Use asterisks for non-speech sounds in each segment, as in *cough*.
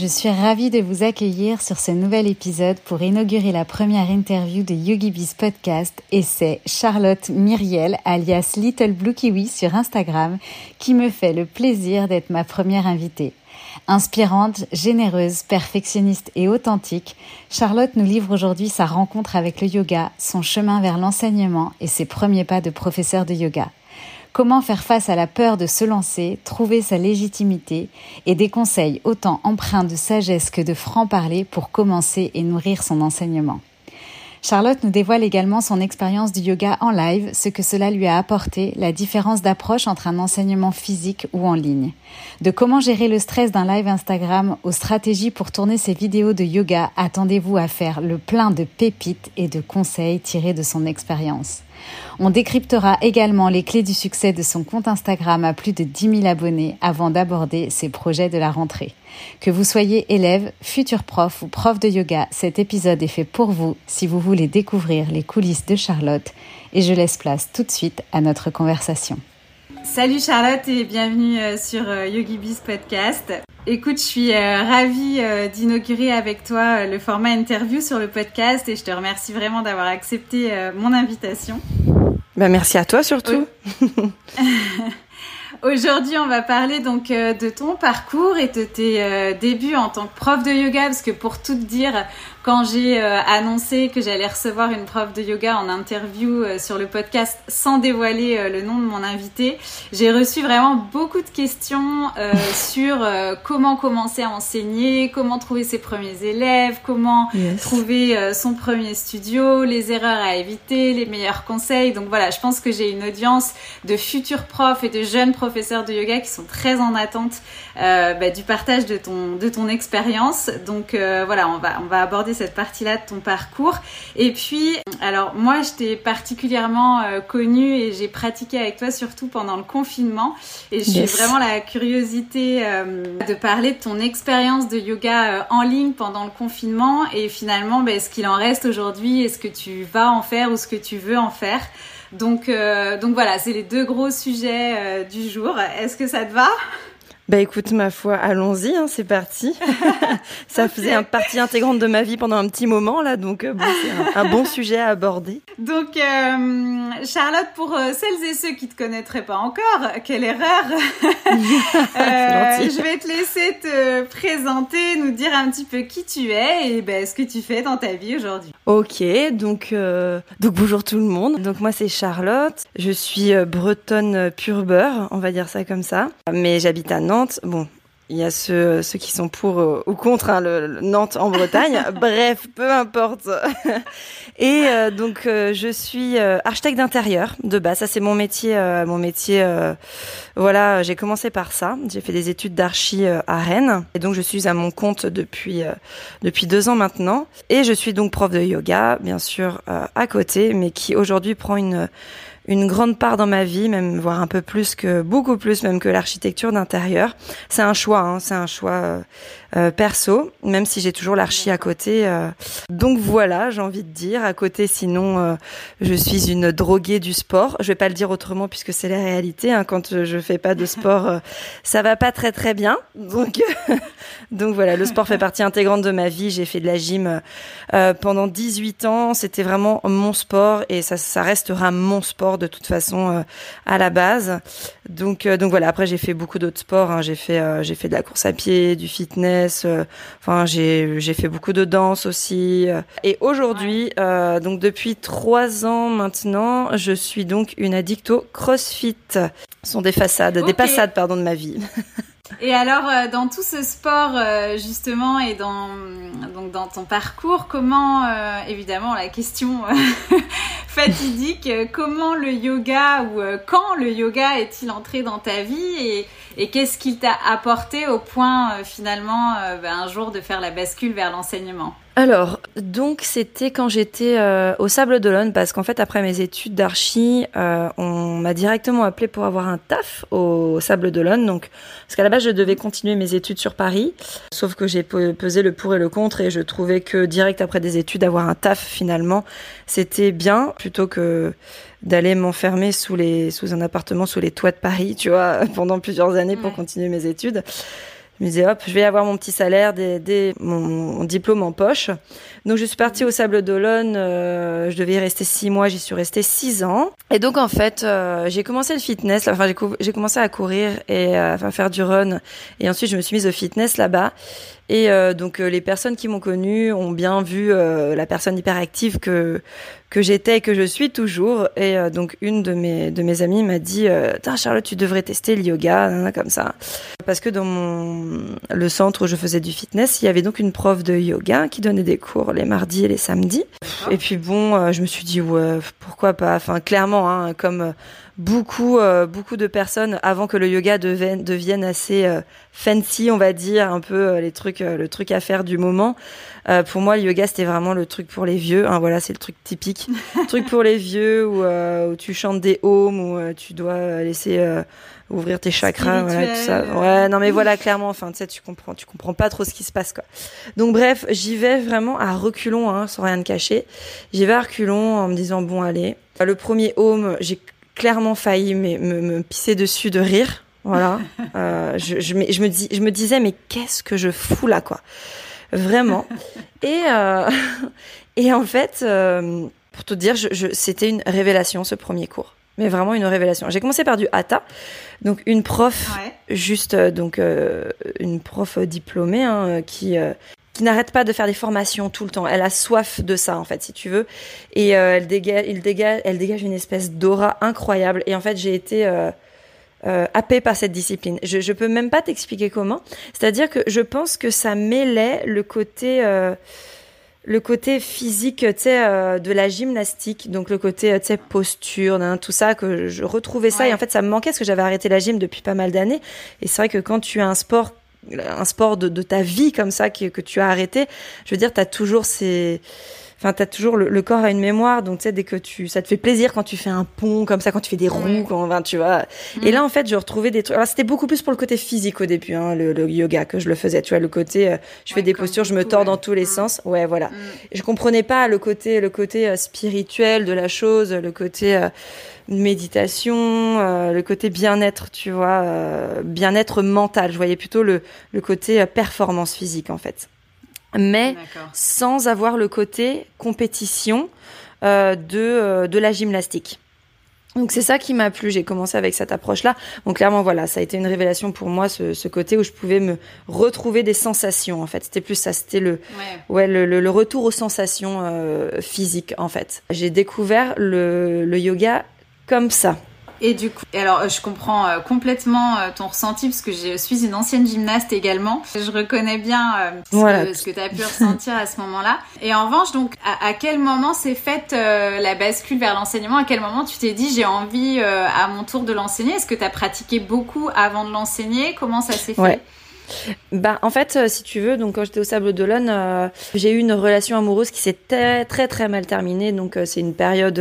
Je suis ravie de vous accueillir sur ce nouvel épisode pour inaugurer la première interview de YogiBiz Podcast et c'est Charlotte Myriel alias Little Blue Kiwi sur Instagram qui me fait le plaisir d'être ma première invitée. Inspirante, généreuse, perfectionniste et authentique, Charlotte nous livre aujourd'hui sa rencontre avec le yoga, son chemin vers l'enseignement et ses premiers pas de professeur de yoga. Comment faire face à la peur de se lancer, trouver sa légitimité et des conseils autant empreints de sagesse que de franc-parler pour commencer et nourrir son enseignement. Charlotte nous dévoile également son expérience du yoga en live, ce que cela lui a apporté, la différence d'approche entre un enseignement physique ou en ligne. De comment gérer le stress d'un live Instagram aux stratégies pour tourner ses vidéos de yoga, attendez-vous à faire le plein de pépites et de conseils tirés de son expérience. On décryptera également les clés du succès de son compte Instagram à plus de 10 000 abonnés avant d'aborder ses projets de la rentrée. Que vous soyez élève, futur prof ou prof de yoga, cet épisode est fait pour vous si vous voulez découvrir les coulisses de Charlotte et je laisse place tout de suite à notre conversation. Salut Charlotte et bienvenue euh, sur euh, YogiBiz Podcast. Écoute, je suis euh, ravie d'inaugurer avec toi le format interview sur le podcast et je te remercie vraiment d'avoir accepté mon invitation. Ben, merci à toi surtout. *laughs* Aujourd'hui, on va parler donc de ton parcours et de tes débuts en tant que prof de yoga, parce que pour tout te dire, quand j'ai euh, annoncé que j'allais recevoir une prof de yoga en interview euh, sur le podcast sans dévoiler euh, le nom de mon invité, j'ai reçu vraiment beaucoup de questions *laughs* sur comment commencer à enseigner, comment trouver ses premiers élèves, comment trouver son premier studio, les erreurs à éviter, les meilleurs conseils. Donc voilà, je pense que j'ai une audience de futurs profs et de jeunes professeurs de yoga qui sont très en attente bah, du partage de ton de ton expérience. Donc voilà, on va on va aborder cette partie-là de ton parcours. Et puis, alors moi, je t'ai particulièrement euh, connue et j'ai pratiqué avec toi surtout pendant le confinement. Et j'ai vraiment la curiosité euh, de parler de ton expérience de yoga euh, en ligne pendant le confinement et finalement, ben, ce qu'il en reste aujourd'hui est ce que tu vas en faire ou ce que tu veux en faire? Donc, donc voilà, c'est les deux gros sujets du jour. Est-ce que ça te va? Bah écoute, ma foi, allons-y, hein, c'est parti. *laughs* ça faisait une partie intégrante de ma vie pendant un petit moment là, donc euh, bon, c'est un, bon *laughs* sujet à aborder. Donc euh, Charlotte, pour euh, celles et ceux qui te connaîtraient pas encore, quelle erreur *laughs* Je vais te laisser te présenter, nous dire un petit peu qui tu es et ben, ce que tu fais dans ta vie aujourd'hui. Ok, donc donc bonjour tout le monde. Donc moi c'est Charlotte, je suis bretonne pure beurre, on va dire ça comme ça, mais j'habite à Nantes Bon, il y a ceux, ceux qui sont pour euh, ou contre hein, le, Nantes en Bretagne. *laughs* Bref, peu importe. *laughs* Et euh, donc euh, je suis architecte d'intérieur de base. Ça c'est mon métier. mon métier. voilà, j'ai commencé par ça. J'ai fait des études d'archi à Rennes. Et donc je suis à mon compte depuis depuis deux ans maintenant. Et je suis donc prof de yoga, bien sûr, à côté, mais qui aujourd'hui prend une une grande part dans ma vie, même voire un peu plus que beaucoup plus même que l'architecture d'intérieur. C'est un choix, hein, c'est un choix euh, euh, perso, même si j'ai toujours l'archi à côté. Euh. Donc voilà, j'ai envie de dire à côté. Sinon, je suis une droguée du sport. Je vais pas le dire autrement puisque c'est la réalité. Hein, quand je fais pas de *laughs* sport, ça va pas très très bien. Donc *laughs* donc voilà, le sport fait partie intégrante de ma vie. J'ai fait de la gym pendant 18 ans. C'était vraiment mon sport et ça ça restera mon sport de toute façon euh, à la base. Donc euh, donc voilà. Après j'ai fait beaucoup d'autres sports. Hein. J'ai fait euh, j'ai fait de la course à pied, du fitness. Enfin j'ai j'ai fait beaucoup de danse aussi. Et aujourd'hui donc depuis trois ans maintenant, je suis donc une addict au CrossFit. Ce sont des façades, des passades pardon de ma vie. *laughs* Et alors, euh, dans tout ce sport, euh, justement, et dans, donc dans ton parcours, comment, euh, évidemment, la question *laughs* fatidique, comment le yoga ou quand le yoga est-il entré dans ta vie et, qu'est-ce qu'il t'a apporté au point finalement ben, un jour de faire la bascule vers l'enseignement? Alors, donc c'était quand j'étais euh, au Sable d'Olonne, parce qu'en fait après mes études d'archi, euh, on m'a directement appelé pour avoir un taf au Sable d'Olonne. Donc, parce qu'à la base je devais continuer mes études sur Paris, sauf que j'ai pesé le pour et le contre et je trouvais que direct après des études avoir un taf finalement, c'était bien plutôt que d'aller m'enfermer sous les sous un appartement sous les toits de Paris, tu vois, *laughs* pendant plusieurs années pour continuer mes études. Je me disais, hop, je vais avoir mon petit salaire, des, mon, diplôme en poche. Donc, je suis partie au Sable d'Olonne. Euh, je devais y rester six mois. J'y suis restée six ans. Et donc, en fait, euh, j'ai commencé le fitness. Enfin, j'ai commencé à courir et à faire du run. Et ensuite, je me suis mise au fitness là-bas. Et euh, donc euh, les personnes qui m'ont connue ont bien vu euh, la personne hyperactive que que j'étais et que je suis toujours. Et donc une de mes de mes amies m'a dit Charlotte, tu devrais tester le yoga, comme ça." Parce que dans mon le centre où je faisais du fitness, il y avait donc une prof de yoga qui donnait des cours les mardis et les samedis. Et puis bon, je me suis dit ouais, pourquoi pas? Enfin clairement hein, comme beaucoup, euh, beaucoup de personnes avant que le yoga devienne, devienne assez euh, fancy, on va dire, un peu euh, les trucs, le truc à faire du moment. pour moi, le yoga c'était vraiment le truc pour les vieux. Hein, voilà, c'est le truc typique, le *laughs* truc pour les vieux où, où, tu chantes des ohms, où tu dois laisser ouvrir tes chakras, voilà, tout ça. Ouais, non mais voilà, clairement, enfin, tu sais, tu comprends, tu comprends pas trop ce qui se passe, quoi. Donc bref, j'y vais vraiment à reculons, hein, sans rien de cacher. J'y vais à reculons en me disant bon, allez. Le premier home, j'ai clairement failli me, me, pisser dessus de rire. Voilà. *laughs* Euh, je, je, je, me dis, je me disais, mais qu'est-ce que je fous là, quoi Vraiment. *laughs* Et, euh, et en fait, euh, pour te dire, je, c'était une révélation, ce premier cours. Mais vraiment une révélation. J'ai commencé par du hatha, donc une prof, juste donc une prof diplômée hein, qui qui n'arrête pas de faire des formations tout le temps. Elle a soif de ça, en fait, si tu veux. Et euh, elle, dégage, il dégage, elle dégage une espèce d'aura incroyable. Et en fait, j'ai été euh, euh, happée par cette discipline. Je, je peux même pas t'expliquer comment. C'est-à-dire que je pense que ça mêlait le côté... Euh, le côté physique, tu sais, de la gymnastique, donc le côté, tu sais, posture, hein, tout ça, que je retrouvais ça. Et en fait, ça me manquait parce que j'avais arrêté la gym depuis pas mal d'années. Et c'est vrai que quand tu as un sport un sport de, de, ta vie comme ça que, que tu as arrêté, je veux dire, tu as toujours ces enfin t'as toujours le, corps a une mémoire donc tu sais dès que tu ça te fait plaisir quand tu fais un pont comme ça quand tu fais des roues quand enfin, tu vois et mm. là en fait je retrouvais des trucs alors c'était beaucoup plus pour le côté physique au début hein, le, yoga que je le faisais tu vois le côté euh, je fais des postures je me tords dans tous les mm. sens ouais voilà mm. je comprenais pas le côté le côté euh, spirituel de la chose le côté euh, méditation, euh, le côté bien-être, tu vois, euh, bien-être mental. Je voyais plutôt le, le côté euh, performance physique en fait, mais sans avoir le côté compétition de de la gymnastique. Donc c'est ça qui m'a plu. J'ai commencé avec cette approche-là. Donc clairement voilà, ça a été une révélation pour moi ce, ce côté où je pouvais me retrouver des sensations en fait. C'était plus ça, c'était le ouais, le, le, retour aux sensations physiques en fait. J'ai découvert le, le yoga comme ça. Et du coup, alors je comprends euh, complètement euh, ton ressenti parce que je suis une ancienne gymnaste également. Je reconnais bien euh, ce, que, tu as pu ressentir à ce moment-là. Et en revanche, donc, à, quel moment s'est faite la bascule vers l'enseignement? À quel moment tu t'es dit j'ai envie à mon tour de l'enseigner? Est-ce que tu as pratiqué beaucoup avant de l'enseigner? Comment ça s'est fait? Bah, en fait, euh, si tu veux, donc quand j'étais au Sable d'Olonne, euh, j'ai eu une relation amoureuse qui s'est très, très très mal terminée. Donc euh, c'est une période,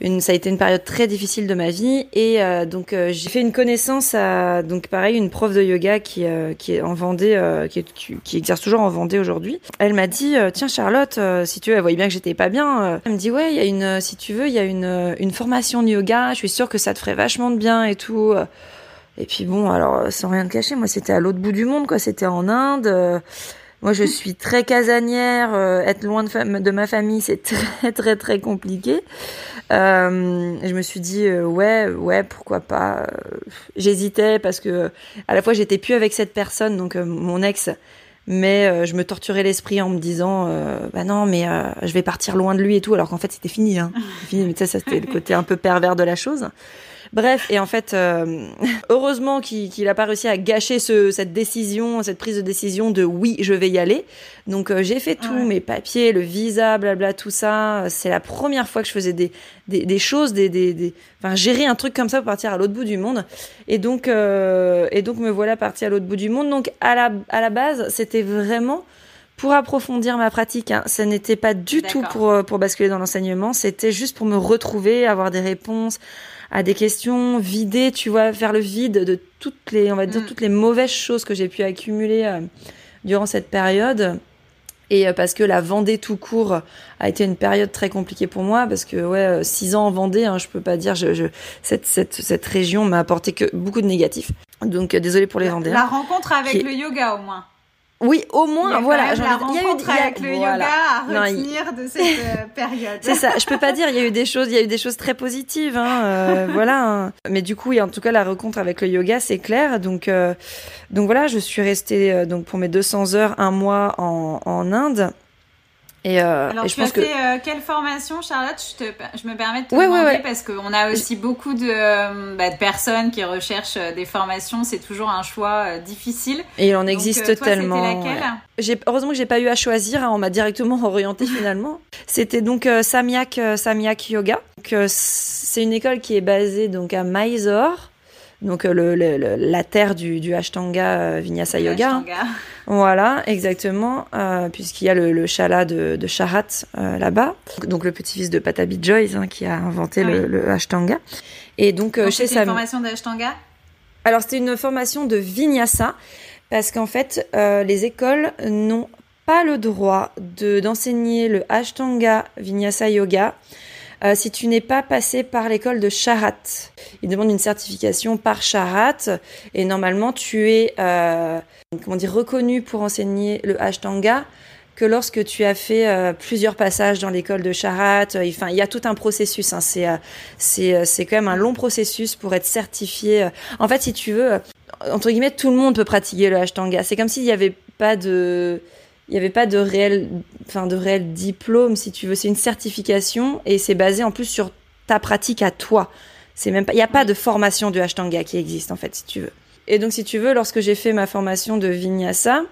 une, ça a été une période très difficile de ma vie. Et donc j'ai fait une connaissance à, donc pareil, une prof de yoga qui qui est en Vendée, qui, qui, exerce toujours en Vendée aujourd'hui. Elle m'a dit, tiens Charlotte, si tu veux, elle voyait bien que j'étais pas bien. Elle me dit ouais, il y a une, si tu veux, il y a une une formation de yoga. Je suis sûre que ça te ferait vachement de bien et tout. Et puis bon, alors sans rien te cacher, moi c'était à l'autre bout du monde, quoi. C'était en Inde. Euh, moi, je suis très casanière. Euh, être loin de, de ma famille, c'est *laughs* très très très compliqué. Euh, je me suis dit ouais ouais pourquoi pas. J'hésitais parce que à la fois j'étais plus avec cette personne, donc mon ex, mais je me torturais l'esprit en me disant bah non mais je vais partir loin de lui et tout, alors qu'en fait c'était fini. Hein. *laughs* fini. Mais ça, ça c'était le côté un peu pervers de la chose. Bref, et en fait, euh, *laughs* heureusement qu'il n'a pas réussi à gâcher ce, cette décision, cette prise de décision de oui, je vais y aller. Donc euh, j'ai fait tous mes papiers, le visa, blabla, tout ça. C'est la première fois que je faisais des, des, des choses, des, des, des, enfin gérer un truc comme ça pour partir à l'autre bout du monde. Et donc euh, et donc me voilà partie à l'autre bout du monde. Donc à la à la base, c'était vraiment pour approfondir ma pratique. Hein. Ça n'était pas du tout pour, euh, pour basculer dans l'enseignement, c'était juste pour me retrouver, avoir des réponses à des questions, vider, tu vois, faire le vide de toutes les, on va dire, mm. toutes les mauvaises choses que j'ai pu accumuler euh, durant cette période. Et euh, parce que la Vendée tout court a été une période très compliquée pour moi, parce que ouais, six ans en Vendée, hein, je peux pas dire, je, je cette, cette, cette région m'a apporté que beaucoup de négatifs. Donc désolé pour les Vendéens. La rencontre avec le yoga au moins. Oui, au moins, voilà. Il y a eu avec le yoga à retenir de cette euh, *laughs* période. C'est ça. Je peux pas dire. Il y a eu des choses. Il y a eu des choses très positives. Hein, euh, *laughs* voilà. Hein. Mais du coup, oui, en tout cas, la rencontre avec le yoga, c'est clair. Donc, euh, donc voilà, je suis restée donc pour mes 200 heures un mois en, en Inde. Et, euh, Alors, je tu pense as fait euh, quelle formation, Charlotte? Je, te, je, me permets de te demander parce qu'on a aussi beaucoup de, euh, bah, de, personnes qui recherchent des formations. C'est toujours un choix difficile. Et il en existe Donc, toi, tellement. Heureusement que j'ai pas eu à choisir. Hein, on m'a directement *laughs* orienté finalement. C'était donc Samyak, Samyak Yoga. C'est une école qui est basée donc à Mysore donc le, le, la terre du, du Ashtanga Vinyasa Yoga. Ashtanga. Voilà, exactement, euh, puisqu'il y a le, le chala de, de Sharat euh, là-bas, donc le petit-fils de Patabi Joyce hein, qui a inventé ah le, le, Ashtanga. Et donc, euh, chez Sam... une formation d'Ashtanga? Alors c'était une formation de Vinyasa, parce qu'en fait, les écoles n'ont pas le droit de d'enseigner le Ashtanga Vinyasa Yoga euh, si tu n'es pas passé par l'école de Charat. Il demande une certification par Charat et normalement tu es euh, comment dire reconnu pour enseigner le Ashtanga que lorsque tu as fait euh, plusieurs passages dans l'école de Charat. Enfin, il y a tout un processus. Hein, c'est c'est c'est quand même un long processus pour être certifié. En fait, si tu veux, entre guillemets, tout le monde peut pratiquer le Ashtanga. C'est comme s'il n'y avait pas de il n'y avait pas de réel, enfin de réel diplôme, si tu veux. C'est une certification et c'est basé en plus sur ta pratique à toi. C'est même pas, il n'y a pas de formation du Ashtanga qui existe en fait, si tu veux. Et donc, si tu veux, lorsque j'ai fait ma formation de Vinyasa,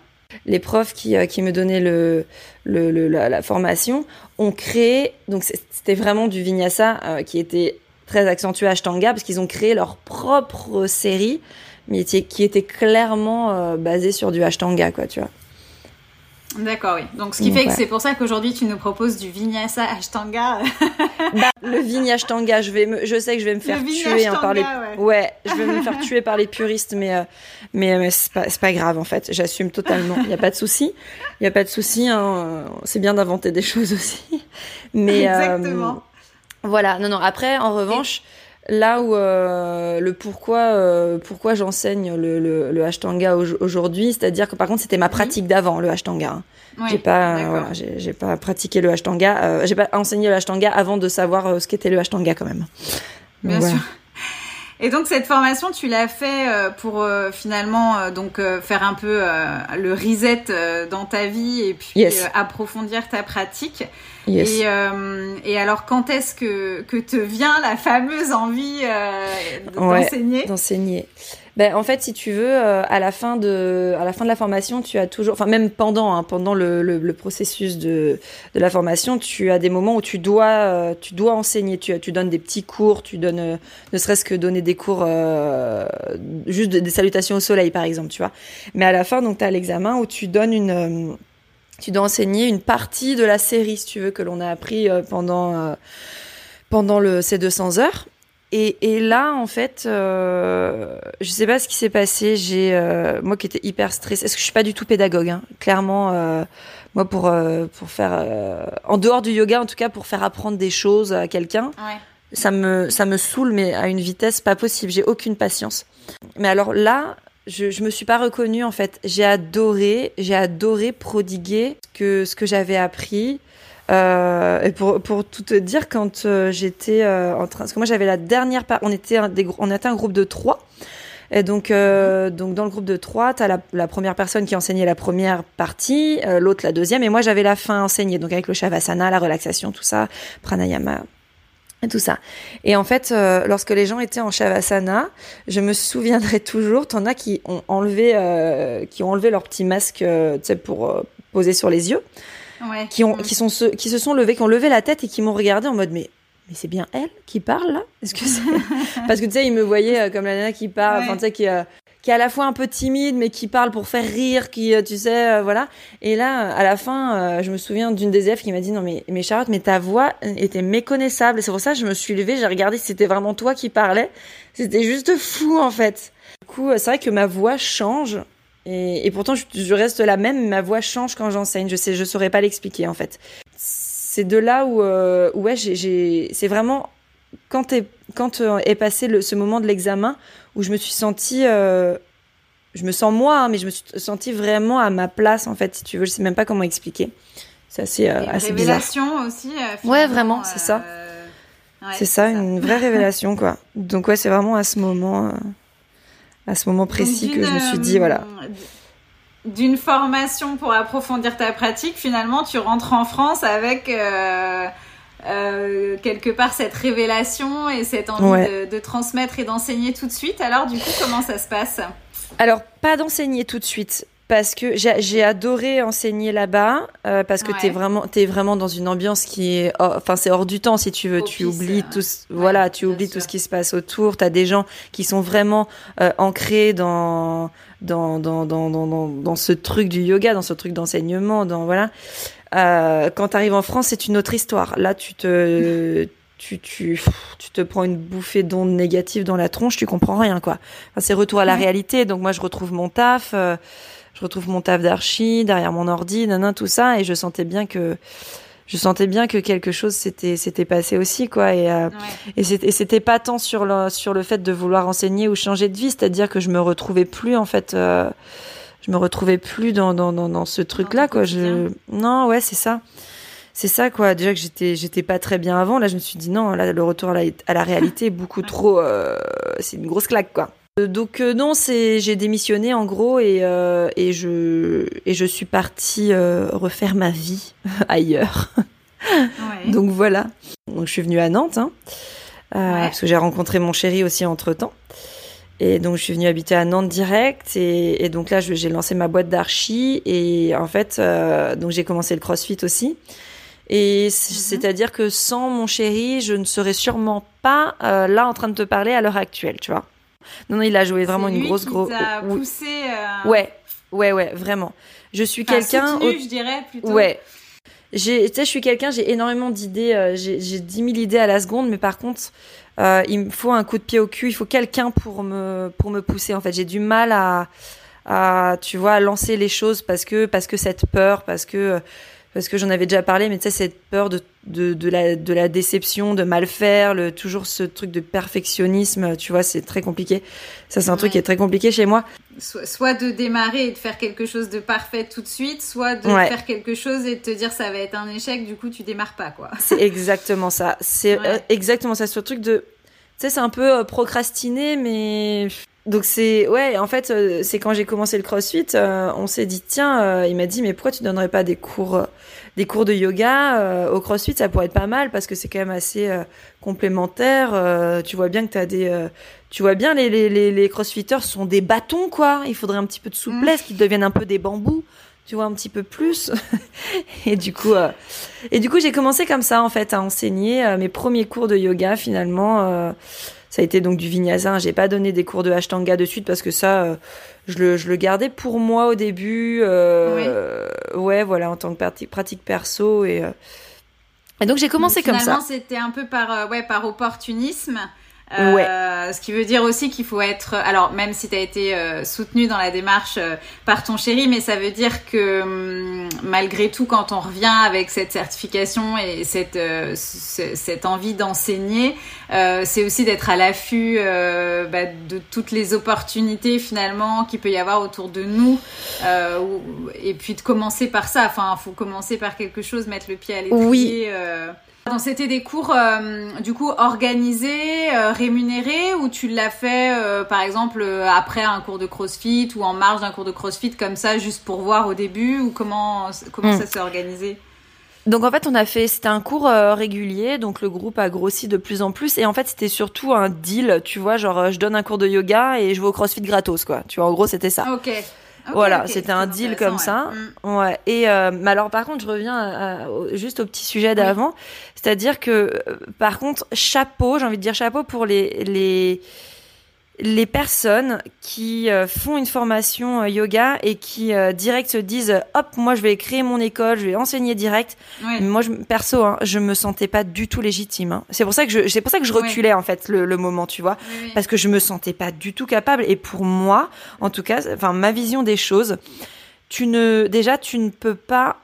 les profs qui, euh, qui me donnaient le, le, la, formation ont créé, donc c'était vraiment du Vinyasa euh, qui était très accentué Ashtanga parce qu'ils ont créé leur propre série, mais qui était clairement euh, basée sur du Ashtanga, quoi, tu vois. D'accord, oui. Donc, ce qui fait que c'est pour ça qu'aujourd'hui, tu nous proposes du Vinyasa Ashtanga. *laughs* bah, le Vinyashtanga, je vais me, je sais que je vais me faire tuer hein, par les, ouais. je vais me faire *laughs* tuer par les puristes, mais, euh, mais, mais c'est pas, pas grave, en fait. J'assume totalement. Il n'y a pas de souci. Il n'y a pas de souci, hein. C'est bien d'inventer des *laughs* choses aussi. Mais, euh, Exactement. voilà. Non, non. Après, en revanche, Là où euh, le pourquoi, euh, pourquoi j'enseigne le, le, le Ashtanga aujourd'hui, c'est-à-dire que par contre c'était ma pratique d'avant le Ashtanga. Hein. j'ai pas, voilà, j'ai pas pratiqué le Ashtanga, euh, j'ai pas enseigné le Ashtanga avant de savoir euh, ce qu'était le Ashtanga quand même. Bien sûr. Et donc cette formation, tu l'as fait euh, pour euh, finalement euh, donc faire un peu le reset dans ta vie et puis approfondir ta pratique. Et, et alors quand est-ce que que te vient la fameuse envie d'enseigner? D'enseigner. Ben, en fait, si tu veux, euh, à la fin de, à la fin de la formation, tu as toujours, enfin même pendant, hein, pendant le, le, le, processus de, de la formation, tu as des moments où tu dois, euh, tu dois enseigner. Tu, tu donnes des petits cours, tu donnes, euh, ne serait-ce que donner des cours, juste des salutations au soleil, par exemple, tu vois. Mais à la fin, donc, tu as l'examen où tu donnes une, tu dois enseigner une partie de la série, si tu veux, que l'on a appris pendant, pendant le, ces 200 heures. Et, et, là, en fait, euh, je sais pas ce qui s'est passé. J'ai euh, moi qui étais hyper stressée. Est-ce que je suis pas du tout pédagogue hein. Clairement, euh, moi pour euh, pour faire euh, en dehors du yoga, en tout cas pour faire apprendre des choses à quelqu'un, ouais. ça me ça me saoule, mais à une vitesse pas possible. J'ai aucune patience. Mais alors là, je je me suis pas reconnue en fait. J'ai adoré, j'ai adoré prodiguer ce que ce que j'avais appris. Euh, et pour, pour tout te dire, quand euh, j'étais euh, en train, parce que moi j'avais la dernière, on était un, des, on était un groupe de trois. Et donc, euh, donc dans le groupe de trois, tu as la, la, première personne qui enseignait la première partie, euh, l'autre la deuxième, et moi j'avais la fin enseignée, donc avec le shavasana, la relaxation, tout ça, pranayama. Et tout ça. Et en fait, euh, lorsque les gens étaient en shavasana, je me souviendrai toujours, t'en as qui ont enlevé, euh, qui ont enlevé leur petit masque, euh, tu sais, pour poser sur les yeux, Ouais. qui ont, qui sont, se, qui se sont levés, qui ont levé la tête et qui m'ont regardé en mode, mais, mais c'est bien elle qui parle là? Est-ce que c'est *laughs* Parce que tu sais, ils me voyaient comme la nana qui parle, Ouais. enfin tu sais, qui, qui est à la fois un peu timide, mais qui parle pour faire rire, qui, euh, tu sais, euh, voilà. Et là, à la fin, euh, je me souviens d'une des élèves qui m'a dit non mais, mais Charlotte, mais ta voix était méconnaissable. C'est pour ça que je me suis levée, j'ai regardé si c'était vraiment toi qui parlais. C'était juste fou en fait. Du coup, c'est vrai que ma voix change. Et, pourtant, je, reste la même. mais Ma voix change quand j'enseigne. Je sais, je saurais pas l'expliquer en fait. C'est de là où, ouais, j'ai, c'est vraiment quand, t'es- quand est passé ce moment de l'examen où je me suis sentie, euh, je me sens moi, hein, mais je me suis sentie vraiment à ma place en fait, si tu veux. Je sais même pas comment expliquer. C'est assez, euh, assez bizarre. révélation aussi. euh, Ouais, vraiment, c'est ça. euh, ouais, c'est ça, une vraie révélation quoi. Donc ouais, c'est vraiment à ce moment, euh, à ce moment précis que je me suis dit euh, voilà. D'une formation pour approfondir ta pratique, finalement, tu rentres en France avec euh, euh, quelque part cette révélation et cette envie Ouais. de, de transmettre et d'enseigner tout de suite. Alors, du coup, comment ça se passe Alors, pas d'enseigner tout de suite. Parce que j'ai adoré enseigner là-bas, euh, parce que Ouais. t'es vraiment, t'es vraiment dans une ambiance qui est, hors- enfin c'est hors du temps si tu veux. tu oublies tout, ce- voilà, tu oublies sûr. tout ce qui se passe autour. T'as des gens qui sont vraiment euh, ancrés dans dans, dans dans dans dans dans ce truc du yoga, dans ce truc d'enseignement, dans voilà. Euh, quand t'arrives en France, c'est une autre histoire. Là, tu te tu, tu, tu te prends une bouffée d'ondes négatives dans la tronche, tu comprends rien, quoi. Enfin, c'est retour à la Ouais. réalité. Donc, moi, je retrouve mon taf, euh, je retrouve mon taf d'archi derrière mon ordi, nanan, tout ça, et je sentais bien que, je sentais bien que quelque chose s'était, s'était passé aussi, quoi. Et, euh, Ouais. et c'était, et c'était pas tant sur le, sur le fait de vouloir enseigner ou changer de vie, c'est-à-dire que je me retrouvais plus, en fait, euh, je me retrouvais plus dans, dans, dans, dans ce truc-là, ton quoi. Je, non, ouais, c'est ça. C'est ça, quoi. Déjà que j'étais, j'étais pas très bien avant. Là, je me suis dit non, là, le retour à la, à la réalité est beaucoup *laughs* trop, euh, c'est une grosse claque, quoi. Euh, Donc euh, non, c'est, j'ai démissionné en gros et euh, et je et je suis partie euh, refaire ma vie *laughs* ailleurs. Ouais. Donc voilà. Donc je suis venue à Nantes, hein, Ouais. parce que j'ai rencontré mon chéri aussi entre temps. Et donc je suis venue habiter à Nantes direct. Et, et donc là, j'ai lancé ma boîte d'archi. Et en fait, euh, donc j'ai commencé le CrossFit aussi. Et Mhm. c'est-à-dire que sans mon chéri, je ne serais sûrement pas euh, là en train de te parler à l'heure actuelle, tu vois. Non, non, il a joué vraiment une lui grosse, grosse. poussé. euh, Ouais, ouais, ouais, vraiment. Je suis enfin, quelqu'un. au- je dirais plutôt. Ouais. Tu sais, je suis quelqu'un, j'ai énormément d'idées, j'ai 10 000 idées à la seconde, mais par contre, euh, il me faut un coup de pied au cul, il faut quelqu'un pour me, pour me pousser. En fait, j'ai du mal à, tu vois, lancer les choses parce que, parce que cette peur, parce que, parce que j'en avais déjà parlé, mais tu sais, cette peur de, de, de la, de la déception, de mal faire, le, toujours ce truc de perfectionnisme, tu vois, c'est très compliqué. Ça, c'est un truc qui est très compliqué chez moi. Soit, soit de démarrer et de faire quelque chose de parfait tout de suite, soit de Ouais. faire quelque chose et de te dire ça va être un échec, du coup tu démarres pas quoi. C'est *laughs* exactement ça. C'est Ouais. euh, exactement ça. Ce truc de, tu sais, c'est un peu euh, procrastiner, mais donc c'est ouais. En fait, euh, c'est quand j'ai commencé le CrossFit, euh, on s'est dit tiens, euh, il m'a dit mais pourquoi tu donnerais pas des cours, des cours de yoga euh, au CrossFit Ça pourrait être pas mal parce que c'est quand même assez euh, complémentaire. euh, tu vois bien que t'as des, euh, tu vois bien les les les, les CrossFitters sont des bâtons quoi. Il faudrait un petit peu de souplesse, qu'ils deviennent un peu des bambous. Tu vois un petit peu plus. *laughs* et du coup. euh, et du coup, j'ai commencé comme ça, en fait, à enseigner euh, mes premiers cours de yoga, finalement. Ça a été donc du vinyasa. J'ai pas donné des cours de ashtanga de suite parce que ça, euh, je, le, je le gardais pour moi au début. euh, Ouais, voilà, en tant que pratique, pratique perso. Et, euh, et donc, j'ai commencé Donc, comme finalement, ça. c'était un peu par, euh, ouais, par opportunisme. Euh, Ce qui veut dire aussi qu'il faut être, alors même si tu as été euh, soutenu dans la démarche euh, par ton chéri, mais ça veut dire que hum, malgré tout, quand on revient avec cette certification et cette, ce- cette envie d'enseigner, c'est aussi d'être à l'affût bah, de toutes les opportunités finalement qu'il peut y avoir autour de nous, ou- et puis de commencer par ça. Enfin, faut commencer par quelque chose, mettre le pied à l'étrier. Oui. Donc c'était des cours euh, du coup organisés, euh, rémunérés ou tu l'as fait euh, par exemple après un cours de CrossFit ou en marge d'un cours de CrossFit comme ça juste pour voir au début ou comment comment Mm. ça s'est organisé? Donc en fait, on a fait, c'était un cours euh, régulier, donc le groupe a grossi de plus en plus, et en fait, c'était surtout un deal, tu vois, genre je donne un cours de yoga et je vais au CrossFit gratos, quoi. Tu vois, en gros, c'était ça. Ok. Voilà, c'était un deal comme ça. Mm. Ouais. Et euh, mais alors, par contre, je reviens juste au petit sujet d'avant, c'est-à-dire que, par contre, chapeau, j'ai envie de dire chapeau pour les les les personnes qui euh, font une formation euh, yoga et qui euh, direct se disent hop moi je vais créer mon école je vais enseigner direct. Moi je, perso hein, je me sentais pas du tout légitime hein. c'est pour ça que je c'est pour ça que je reculais en fait le, moment tu vois. Parce que je me sentais pas du tout capable. Et pour moi en tout cas enfin ma vision des choses tu ne déjà tu ne peux pas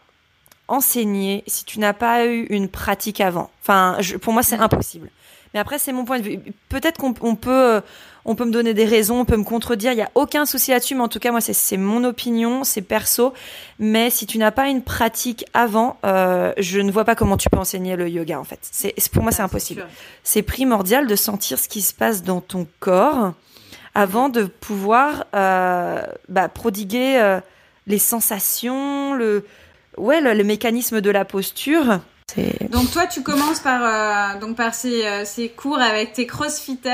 enseigner si tu n'as pas eu une pratique avant. Enfin pour moi c'est impossible mais après c'est mon point de vue peut-être qu'on peut on peut me donner des raisons, on peut me contredire, il n'y a aucun souci là-dessus, mais en tout cas, moi, c'est mon opinion, c'est perso. Mais si tu n'as pas une pratique avant, euh, je ne vois pas comment tu peux enseigner le yoga, en fait. C'est Pour moi, c'est impossible. C'est primordial de sentir ce qui se passe dans ton corps avant de pouvoir euh, bah, prodiguer euh, les sensations, le, ouais, le mécanisme de la posture. Donc toi, tu commences par euh, donc par ces, euh, ces, cours avec tes crossfitters.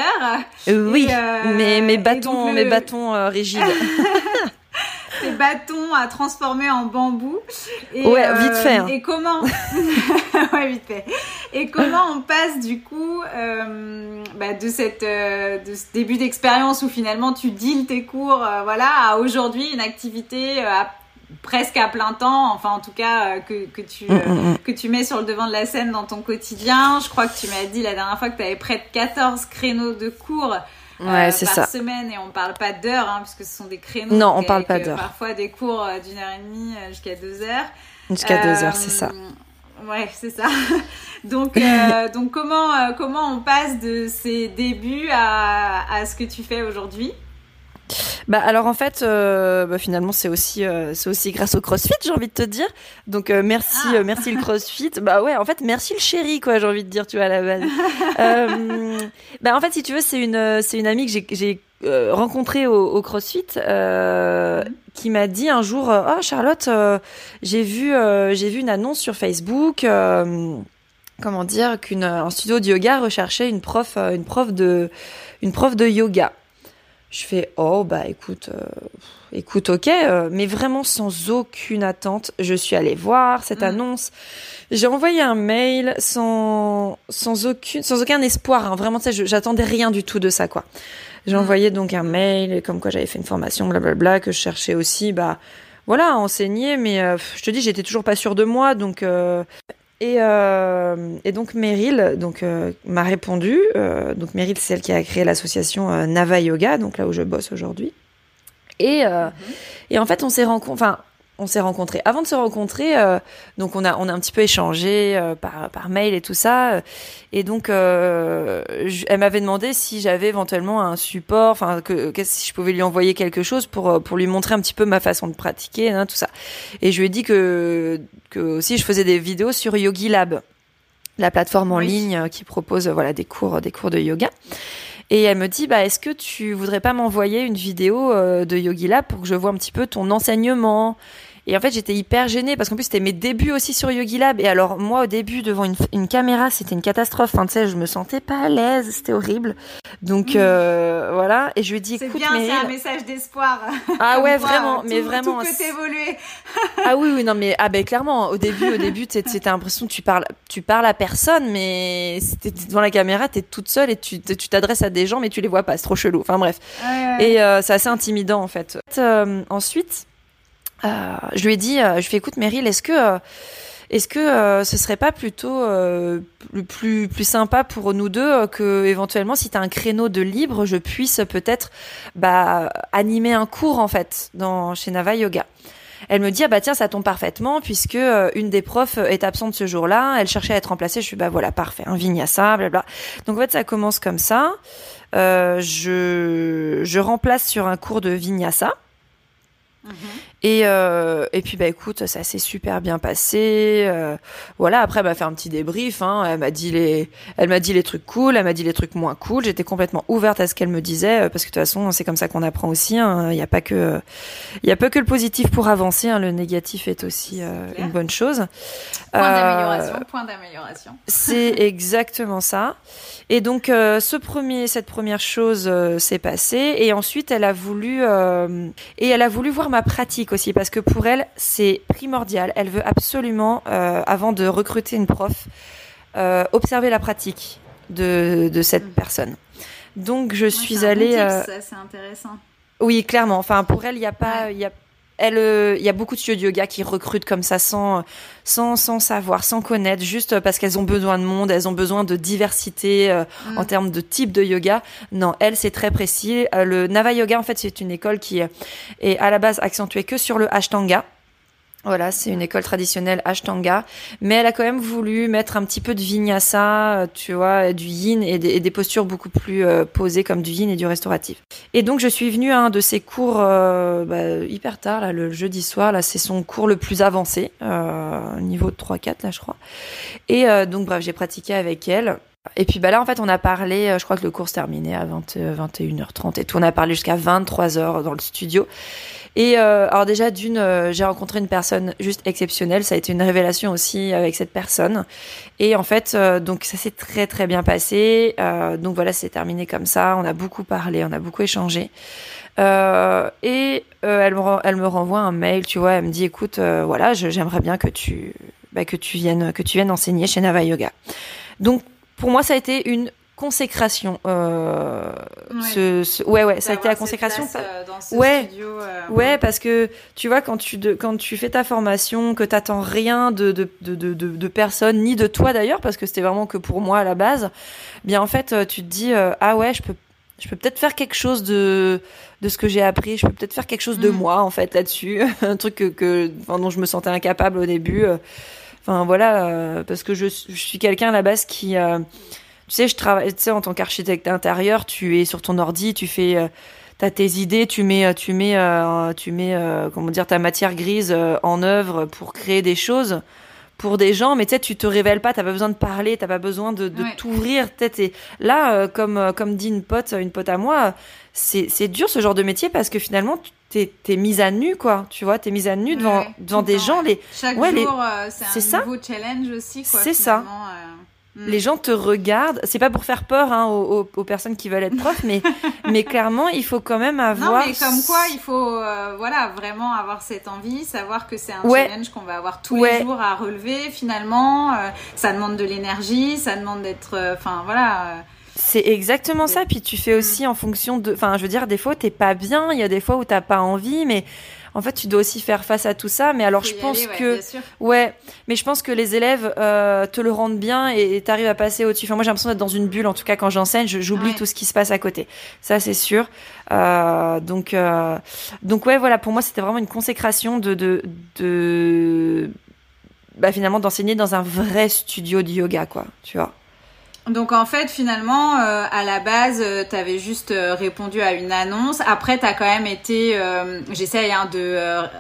Euh, oui, mes, mes bâtons, mes bâtons rigides. *laughs* tes bâtons à transformer en bambou. Et, ouais, vite fait. Hein. Et comment *laughs* Ouais, vite fait. Et comment on passe du coup bah, de cette de ce début d'expérience où finalement tu deals tes cours, voilà, à aujourd'hui une activité à presque à plein temps, enfin en tout cas euh, que, que, tu, mm, mm, mm. que tu mets sur le devant de la scène dans ton quotidien. Je crois que tu m'as dit la dernière fois que tu avais près de 14 créneaux de cours. Euh, par semaine et on parle pas d'heures hein, puisque ce sont des créneaux. Non, on parle pas d'heures. Parfois des cours d'une heure et demie jusqu'à deux heures. Jusqu'à deux heures, c'est ça. Ouais, c'est ça. *laughs* donc, donc comment comment on passe de ces débuts à, à ce que tu fais aujourd'hui? Bah alors en fait, euh, bah, finalement c'est aussi euh, c'est aussi grâce au CrossFit, j'ai envie de te dire. Donc euh, merci ah. merci le CrossFit. bah ouais, en fait merci le chéri quoi, j'ai envie de dire, tu vois à la base. *laughs* bah en fait si tu veux c'est une c'est une amie que j'ai j'ai rencontrée au, au CrossFit mhm. qui m'a dit un jour oh Charlotte j'ai vu j'ai vu une annonce sur Facebook comment dire qu'un studio de yoga recherchait une prof une prof de une prof de yoga. Je fais oh bah écoute, euh, écoute ok, euh, mais vraiment sans aucune attente, je suis allée voir cette mm. annonce. J'ai envoyé un mail sans sans aucune sans aucun espoir. Hein. Vraiment, sais, j'attendais rien du tout de ça quoi. J'ai mm. envoyé donc un mail comme quoi j'avais fait une formation, blablabla, que je cherchais aussi bah voilà à enseigner, mais euh, je te dis j'étais toujours pas sûre de moi donc et, euh, et, donc Meryl donc euh, m'a répondu. Euh, donc Meryl, c'est celle qui a créé l'association Nava Yoga, donc là où je bosse aujourd'hui. Et, mhm. et en fait, on s'est rencontrés. Enfin, on s'est rencontrés. Avant de se rencontrer, donc on a on a un petit peu échangé par par mail et tout ça. et donc, elle m'avait demandé si j'avais éventuellement un support, enfin que, si je pouvais lui envoyer quelque chose pour pour lui montrer un petit peu ma façon de pratiquer, hein, tout ça. Et je lui ai dit que que aussi je faisais des vidéos sur Yogi Lab, la plateforme en ligne euh, qui propose euh, voilà des cours des cours de yoga. Et elle me dit bah est-ce que tu voudrais pas m'envoyer une vidéo euh, de Yogi Lab pour que je vois un petit peu ton enseignement? Et en fait, j'étais hyper gênée parce qu'en plus, c'était mes débuts aussi sur Yogi Lab. Et alors, moi, au début, devant une, une caméra, c'était une catastrophe. Enfin, tu sais, je me sentais pas à l'aise. C'était horrible. Donc, euh, voilà. Et je lui ai dit, écoute, bien, c'est un message d'espoir. Ah *laughs* ouais, vraiment. mais vraiment. Tout peut évoluer. *laughs* ah oui, oui, non, mais, ah ben, clairement, au début, au début, c'était l'impression que tu parles, tu parles à personne, mais c'était devant la caméra, t'es toute seule et tu, tu t'adresses à des gens, mais tu les vois pas. C'est trop chelou. Enfin, bref. Et euh, c'est assez intimidant, en fait. Euh, ensuite, je lui ai dit, euh, je ai écoute Meryl, est-ce que euh, est-ce que ce serait pas plutôt le plus plus sympa pour nous deux que éventuellement si tu as un créneau de libre, je puisse peut-être bah, animer un cours en fait dans chez Nava Yoga. Elle me dit ah bah tiens ça tombe parfaitement puisque une des profs est absente ce jour-là, elle cherchait à être remplacée. Je suis bah voilà parfait, un vinyasa, blabla. Donc en fait ça commence comme ça. je je remplace sur un cours de vinyasa Mhm. Et, euh, et puis bah écoute, ça s'est super bien passé. Euh, voilà, après elle m'a fait un petit débrief. Hein. Elle m'a dit les, elle m'a dit les trucs cool, elle m'a dit les trucs moins cool. J'étais complètement ouverte à ce qu'elle me disait euh, parce que de toute façon c'est comme ça qu'on apprend aussi. Hein. Il n'y a pas que, il y a pas que le positif pour avancer. Hein. Le négatif est aussi euh, une bonne chose. Point d'amélioration, point d'amélioration. C'est *laughs* exactement ça. Et donc ce premier, cette première chose s'est passée et ensuite elle a voulu et elle a voulu voir ma pratique aussi, parce que pour elle, c'est primordial. Elle veut absolument, euh, avant de recruter une prof, euh, observer la pratique de, de cette mm. personne. Donc je suis allée. Euh, c'est intéressant. Oui, clairement. Enfin, pour elle, il n'y a pas, il y a elle, euh, il y a beaucoup de studios de yoga qui recrutent comme ça sans, sans, sans savoir, sans connaître, juste parce qu'elles ont besoin de monde, elles ont besoin de diversité euh, mm. en termes de type de yoga. Non, elle, c'est très précis. Euh, le Nava Yoga, en fait, c'est une école qui est à la base accentuée que sur le Ashtanga. Voilà, c'est une école traditionnelle Ashtanga, mais elle a quand même voulu mettre un petit peu de vinyasa, euh, tu vois, du yin et des, postures beaucoup plus euh, posées comme du yin et du restauratif. Et donc je suis venue à un de ses cours euh, bah, hyper tard, là, le jeudi soir, là c'est son cours le plus avancé, niveau de 3-4 là je crois. Et donc bref, j'ai pratiqué avec elle. Et puis bah là en fait on a parlé, je crois que le cours se terminait à 20, 21h30 et tout, on a parlé jusqu'à 23h dans le studio. Et euh, alors déjà d'une, euh, j'ai rencontré une personne juste exceptionnelle. Ça a été une révélation aussi avec cette personne. Et en fait, euh, donc ça s'est très très bien passé. Euh, donc voilà, c'est terminé comme ça. On a beaucoup parlé, on a beaucoup échangé. et elle me elle me renvoie un mail, tu vois. Elle me dit, écoute, voilà, j'aimerais bien que tu bah, que tu viennes que tu viennes enseigner chez Nava Yoga. Donc pour moi, ça a été une consécration. Euh, ce, ouais, ouais, ça a été la consécration. Euh, dans ce ouais, studio, euh, ouais, parce que tu vois, quand tu, de, quand tu fais ta formation, que t'attends rien de, de, de, de, de personne, ni de toi d'ailleurs, parce que c'était vraiment que pour moi à la base, bien en fait, tu te dis, ah ouais, je peux je peux peut-être faire quelque chose de de ce que j'ai appris je peux peut-être faire quelque chose de mm. moi en fait là-dessus *laughs* un truc que, que enfin, dont je me sentais incapable au début enfin voilà parce que je, je suis quelqu'un à la base qui tu sais, je travaille, tu sais, en tant qu'architecte d'intérieur, tu es sur ton ordi, tu fais, euh, t'as tes idées, tu mets, euh, tu mets, euh, tu mets, comment dire, ta matière grise en œuvre pour créer des choses pour des gens, mais tu sais, tu te révèles pas, t'as pas besoin de parler, t'as pas besoin de, de t'ouvrir. Et là, comme comme dit une pote, une pote à moi, c'est c'est dur ce genre de métier parce que finalement t'es es mise à nu quoi, tu vois, t'es mise à nu devant devant des gens. Les chaque jour, c'est un nouveau challenge aussi. C'est ça. Mm. Les gens te regardent. C'est pas pour faire peur hein, aux, personnes qui veulent être profs, mais, *laughs* mais clairement, il faut quand même avoir. Non, mais comme quoi, il faut euh, voilà vraiment avoir cette envie, savoir que c'est un challenge qu'on va avoir tous les jours à relever. Finalement, euh, ça demande de l'énergie, ça demande d'être. Euh, enfin voilà. C'est exactement ça. Puis tu fais aussi en fonction de. Enfin, je veux dire, des fois, t'es pas bien. Il y a des fois où t'as pas envie, mais en fait, tu dois aussi faire face à tout ça. Mais alors, je pense que, ouais, mais je pense que les élèves euh, te le rendent bien et t'arrives à passer au-dessus. Enfin, moi, j'ai l'impression d'être dans une bulle. En tout cas, quand j'enseigne, j'oublie tout ce qui se passe à côté. Ça, c'est sûr. Euh, donc, euh, donc ouais, voilà. Pour moi, c'était vraiment une consécration de, de, de bah, finalement, d'enseigner dans un vrai studio de yoga, quoi. Tu vois? Donc en fait finalement euh, à la base euh, tu avais juste euh, répondu à une annonce. Après tu as quand même été j'essaie hein, de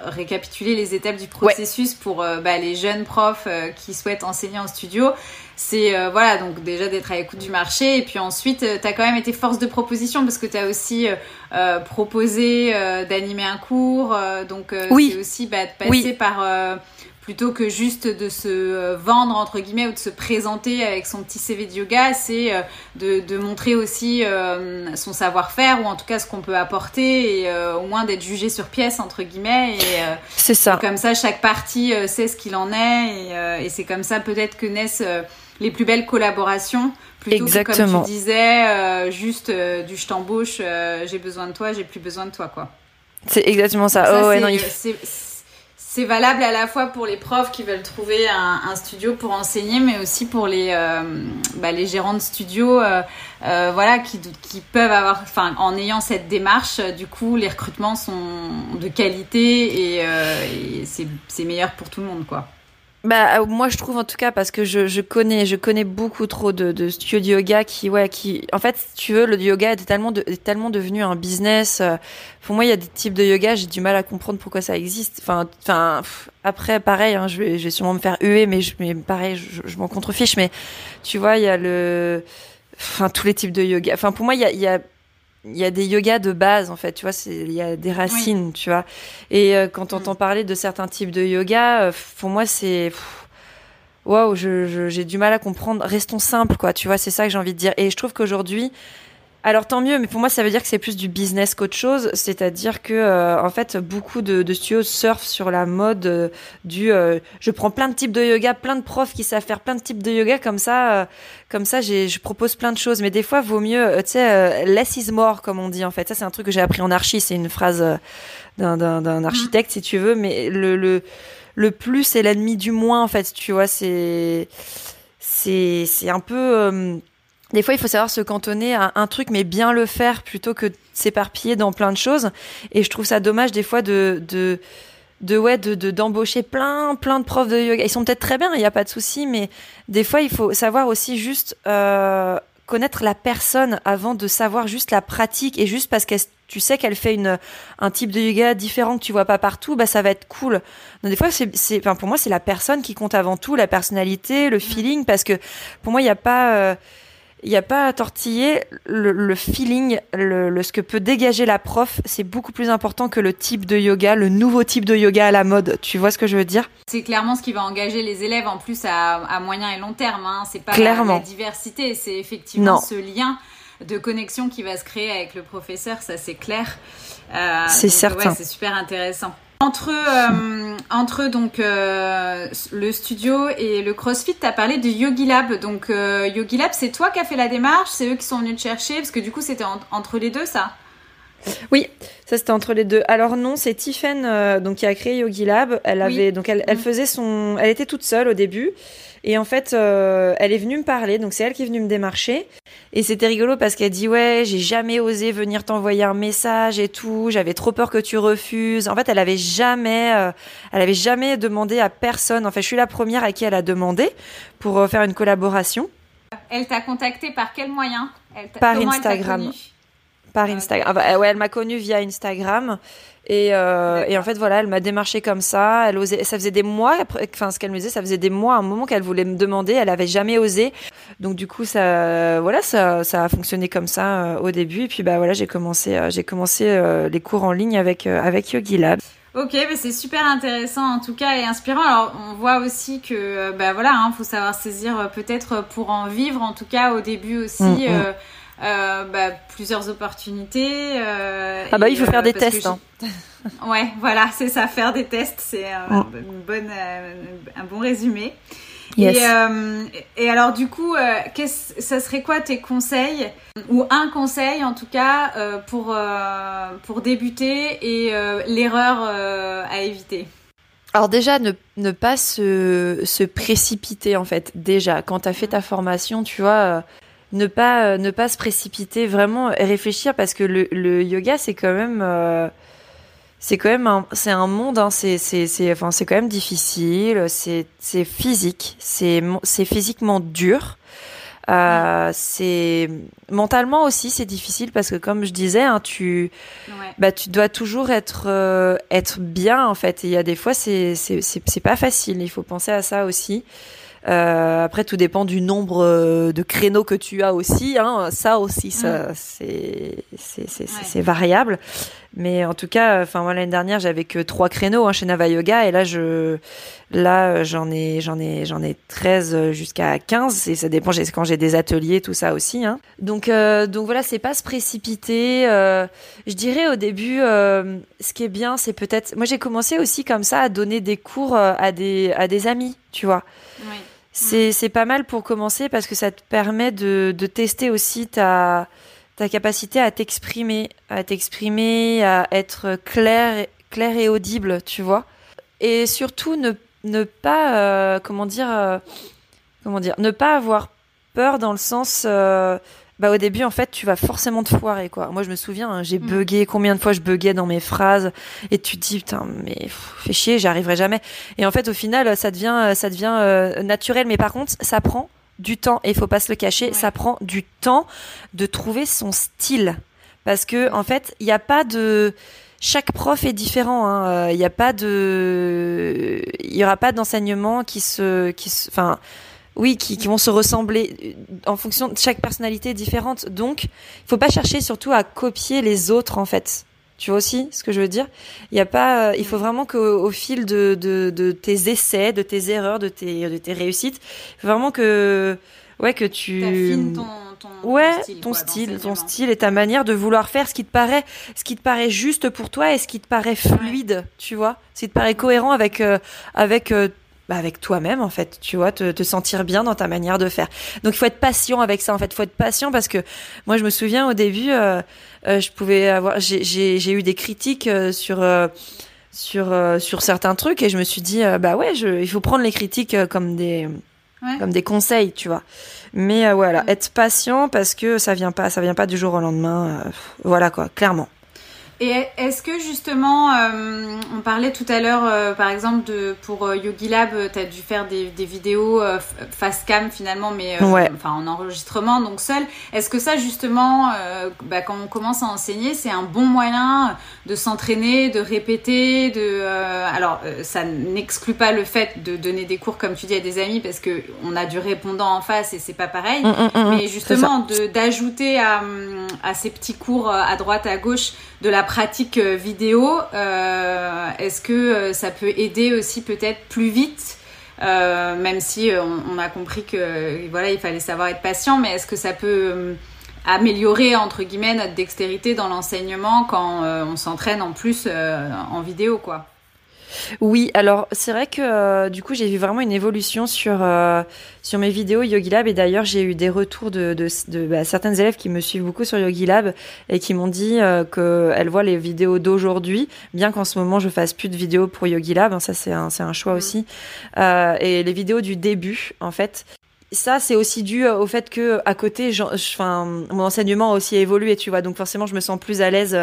récapituler les étapes du processus pour bah, les jeunes profs qui souhaitent enseigner en studio. C'est voilà donc déjà d'être à l'écoute du marché et puis ensuite tu as quand même été force de proposition parce que tu as aussi proposé d'animer un cours donc oui. c'est aussi bah, de passer par plutôt que juste de se euh, vendre entre guillemets ou de se présenter avec son petit CV de yoga, c'est euh, de, de, montrer aussi euh, son savoir-faire ou en tout cas ce qu'on peut apporter et au moins d'être jugé sur pièce entre guillemets. Et, c'est ça. comme ça, chaque partie sait ce qu'il en est et, et c'est comme ça peut-être que naissent les plus belles collaborations plutôt Exactement. que comme tu disais juste du je t'embauche, j'ai besoin de toi, j'ai plus besoin de toi quoi. C'est exactement ça. oh, ouais, non, il c'est valable à la fois pour les profs qui veulent trouver un, studio pour enseigner, mais aussi pour les, euh, bah, gérants de studios, euh, euh, voilà, qui, qui peuvent avoir, enfin, en ayant cette démarche, du coup, les recrutements sont de qualité et c'est meilleur pour tout le monde, quoi. Bah euh, moi je trouve en tout cas parce que je, je connais je connais beaucoup trop de, de studios de yoga qui ouais qui en fait si tu veux le yoga est tellement est tellement devenu un business euh, pour moi il y a des types de yoga j'ai du mal à comprendre pourquoi ça existe. Enfin enfin après pareil hein, je vais je vais sûrement me faire huer mais je mais pareil je, je m'en contrefiche mais tu vois il y a le enfin tous les types de yoga. Enfin pour moi il y a, il y a il y a des yogas de base en fait, tu vois, il y a des racines, tu vois. Et euh, quand on entend mm. parler de certains types de yoga, euh, pour moi c'est waouh, j'ai du mal à comprendre. Restons simples, quoi. Tu vois, c'est ça que j'ai envie de dire. Et je trouve qu'aujourd'hui, alors tant mieux, mais pour moi ça veut dire que c'est plus du business qu'autre chose, c'est-à-dire que euh, en fait beaucoup de, studios surfent sur la mode euh, du euh, je prends plein de types de yoga, plein de profs qui savent faire plein de types de yoga comme ça, comme ça je propose plein de choses, mais des fois vaut mieux, tu sais less is more comme on dit en fait. Ça c'est un truc que j'ai appris en archi, c'est une phrase d'un architecte si tu veux, mais le le le plus est l'ennemi du moins en fait, tu vois, c'est c'est c'est un peu des fois, il faut savoir se cantonner à un truc, mais bien le faire plutôt que s'éparpiller dans plein de choses. Et je trouve ça dommage des fois de, de, de ouais, de, d'embaucher plein, plein de profs de yoga. Ils sont peut-être très bien, il n'y a pas de souci, mais des fois, il faut savoir aussi juste euh, connaître la personne avant de savoir juste la pratique et juste parce que tu sais qu'elle fait une un type de yoga différent que tu vois pas partout, bah ça va être cool. Donc des fois c'est c'est enfin pour moi c'est la personne qui compte avant tout, la personnalité, le feeling parce que pour moi il n'y a pas euh, il n'y a pas à tortiller le, feeling, le, ce que peut dégager la prof, c'est beaucoup plus important que le type de yoga, le nouveau type de yoga à la mode. Tu vois ce que je veux dire? C'est clairement ce qui va engager les élèves en plus à, moyen et long terme. Hein. C'est pas La, diversité, c'est effectivement ce lien de connexion qui va se créer avec le professeur, ça c'est clair. Euh, c'est certain. c'est super intéressant. Entre, euh, entre donc euh, le studio et le CrossFit, tu as parlé de Yogi Lab. Donc euh, Yogi Lab, c'est toi qui as fait la démarche, c'est eux qui sont venus te chercher parce que du coup c'était entre les deux ça? Oui, ça c'était entre les deux. Alors non, c'est Tiffen donc qui a créé Yogi Lab. Elle avait donc elle, elle, mm. faisait son, elle était toute seule au début et en fait, euh, elle est venue me parler, donc c'est elle qui est venue me démarcher. Et c'était rigolo parce qu'elle dit ouais, j'ai jamais osé venir t'envoyer un message et tout. J'avais trop peur que tu refuses. En fait, elle avait jamais, euh, elle avait jamais demandé à personne. En fait, je suis la première à qui elle a demandé pour euh, faire une collaboration. Elle t'a contacté par quel moyen? Par Instagram. Par Instagram. Ah bah, ouais, elle m'a connue via Instagram. Et, euh, et, en fait, voilà, elle m'a démarché comme ça. Elle osait, ça faisait des mois, enfin, ce qu'elle me disait, ça faisait des mois, un moment qu'elle voulait me demander. Elle avait jamais osé. Donc, du coup, ça, voilà, ça, ça a fonctionné comme ça euh, au début. Et puis, bah, voilà, j'ai commencé, euh, j'ai commencé les cours en ligne avec, avec Yogi Lab. Ok, mais c'est super intéressant en tout cas et inspirant. Alors on voit aussi que bah voilà, hein, faut savoir saisir peut-être pour en vivre. En tout cas au début aussi, mm, mm. Euh, bah, plusieurs opportunités. Euh, ah bah il faut faire euh, des tests. Hein. *laughs* Ouais, voilà, c'est ça, faire des tests, c'est un, bonne, un bon résumé. Et, et, alors du coup, ça serait quoi tes conseils ou un conseil en tout cas pour pour débuter et l'erreur à éviter? Alors déjà, ne, ne pas se, se, précipiter en fait. Déjà, quand tu as fait ta formation, tu vois, ne pas euh, ne pas se précipiter, vraiment réfléchir parce que le, le yoga c'est quand même euh, c'est quand même un, c'est un monde hein, c'est c'est c'est enfin c'est quand même difficile, c'est c'est physique, c'est c'est physiquement dur. Euh, c'est mentalement aussi c'est difficile parce que comme je disais hein, tu bah tu dois toujours être euh, être bien en fait. Et il y a des fois c'est c'est c'est pas facile. Il faut penser à ça aussi euh, après, tout dépend du nombre euh, de créneaux que tu as aussi. Hein. Ça aussi, ça, mm. c'est c'est variable. Mais en tout cas, enfin moi l'année dernière, j'avais que trois créneaux hein, chez Nava Yoga et là je là j'en ai j'en ai j'en ai 13 jusqu'à 15 et ça dépend quand j'ai des ateliers tout ça aussi hein. Donc euh, donc voilà, c'est pas se précipiter euh, je dirais au début euh, ce qui est bien, c'est peut-être moi j'ai commencé aussi comme ça à donner des cours à des à des amis, tu vois. Oui. C'est pas mal pour commencer parce que ça te permet de, de tester aussi ta, ta capacité à t'exprimer, à t'exprimer, à être clair, clair et audible, tu vois. Et surtout ne, ne pas, euh, comment dire, euh, comment dire, ne pas avoir peur dans le sens, euh, bah au début en fait tu vas forcément te foirer quoi. Moi je me souviens, hein, j'ai mm. bugué, combien de fois je buguais dans mes phrases et tu te dis putain mais fais chier, j'y arriverai jamais. Et en fait au final ça devient ça devient euh, naturel mais par contre ça prend du temps et il faut pas se le cacher, ça prend du temps de trouver son style parce que en fait, il n'y a pas de chaque prof est différent. Hein. Il n'y a pas de, il y aura pas d'enseignement qui se, qui enfin, oui, qui, qui, vont se ressembler en fonction de chaque personnalité différente. Donc, il faut pas chercher surtout à copier les autres en fait. Tu vois aussi ce que je veux dire? Il y a pas, euh, il faut vraiment qu'au au fil de, de, de, tes essais, de tes erreurs, de tes, de tes réussites, il faut vraiment que, ouais, que tu ton, ouais, style, ton style, ton style et ta manière de vouloir faire ce qui te paraît, ce qui te paraît juste pour toi et ce qui te paraît fluide, tu vois, ce qui te paraît cohérent avec euh, avec euh, bah avec toi-même en fait, tu vois, te, te, sentir bien dans ta manière de faire. Donc il faut être patient avec ça en fait, il faut être patient parce que moi je me souviens au début, euh, je pouvais avoir, j'ai eu des critiques sur sur sur certains trucs et je me suis dit bah ouais, je, il faut prendre les critiques comme des comme des conseils, tu vois. Mais euh, voilà, mm. être patient parce que ça vient pas, ça vient pas du jour au lendemain. Euh, voilà quoi, clairement. Et est-ce que justement, euh, on parlait tout à l'heure, euh, par exemple, de, pour euh, Yogi Lab, tu as dû faire des, des vidéos face cam finalement, mais enfin en enregistrement, donc seul. Est-ce que ça justement, bah, quand on commence à enseigner, c'est un bon moyen de s'entraîner, de répéter, de alors ça n'exclut pas le fait de donner des cours comme tu dis à des amis parce que on a du répondant en face et c'est pas pareil, mm, mm, mm, mais justement d'ajouter à, à ces petits cours à droite à gauche de la pratique euh, vidéo, euh, est-ce que euh, ça peut aider aussi peut-être plus vite même si on, a compris que voilà il fallait savoir être patient, mais est-ce que ça peut améliorer entre guillemets notre dextérité dans l'enseignement quand on s'entraîne en plus en vidéo quoi? Oui, alors c'est vrai que euh, du coup j'ai vu vraiment une évolution sur euh, sur mes vidéos Yogi Lab et d'ailleurs j'ai eu des retours de, de, de bah, certaines élèves qui me suivent beaucoup sur Yogi Lab et qui m'ont dit euh, qu'elles voient les vidéos d'aujourd'hui, bien qu'en ce moment je fasse plus de vidéos pour Yogi Lab, hein, ça c'est un un choix mmh. aussi, et les vidéos du début en fait ça, c'est aussi dû au fait que à côté, enfin, mon enseignement a aussi évolué, tu vois. Donc forcément, je me sens plus à l'aise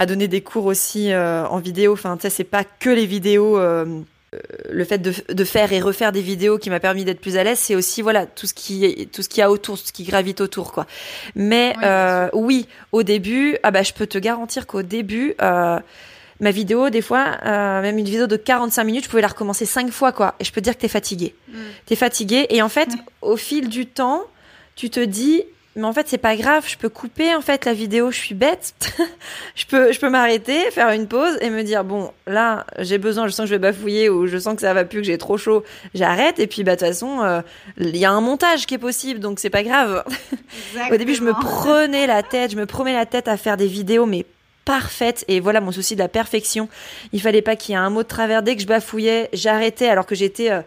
à donner des cours aussi euh, en vidéo. Enfin, tu sais, c'est pas que les vidéos. Euh, euh, le fait de, de, faire et refaire des vidéos qui m'a permis d'être plus à l'aise, c'est aussi voilà tout ce qui tout ce qui a autour, tout ce qui gravite autour quoi. Mais oui, au début, ah bah je peux te garantir qu'au début, ma vidéo, des fois, même une vidéo de 45 minutes, je pouvais la recommencer cinq fois, quoi. Et je peux te dire que t'es fatigué. Mm. T'es fatigué. Et en fait, au fil du temps, tu te dis, mais en fait c'est pas grave, je peux couper en fait la vidéo, je suis bête. *laughs* je peux je peux m'arrêter, faire une pause et me dire bon, là, j'ai besoin, je sens que je vais bafouiller ou je sens que ça va plus que j'ai trop chaud, j'arrête et puis bah de toute façon, euh, il y a un montage qui est possible donc c'est pas grave. *laughs* Au début, je me prenais la tête, je me prenais la tête à faire des vidéos mais parfaites et voilà mon souci de la perfection. Il fallait pas qu'il y ait un mot de travers dès que je bafouillais, j'arrêtais alors que j'étais euh,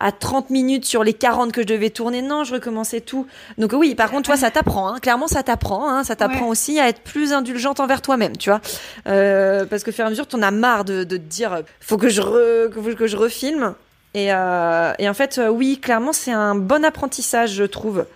à 30 minutes sur les 40 que je devais tourner. Non, je recommençais tout. Donc oui, par contre, toi, ça t'apprend. Hein. Clairement, ça t'apprend. Hein. Ça t'apprend aussi à être plus indulgente envers toi-même, tu vois. Euh, parce que fur et à mesure, t'en as marre de, de te dire, faut que je re, que je refilme. Et, euh, et en fait, euh, oui, clairement, c'est un bon apprentissage, je trouve.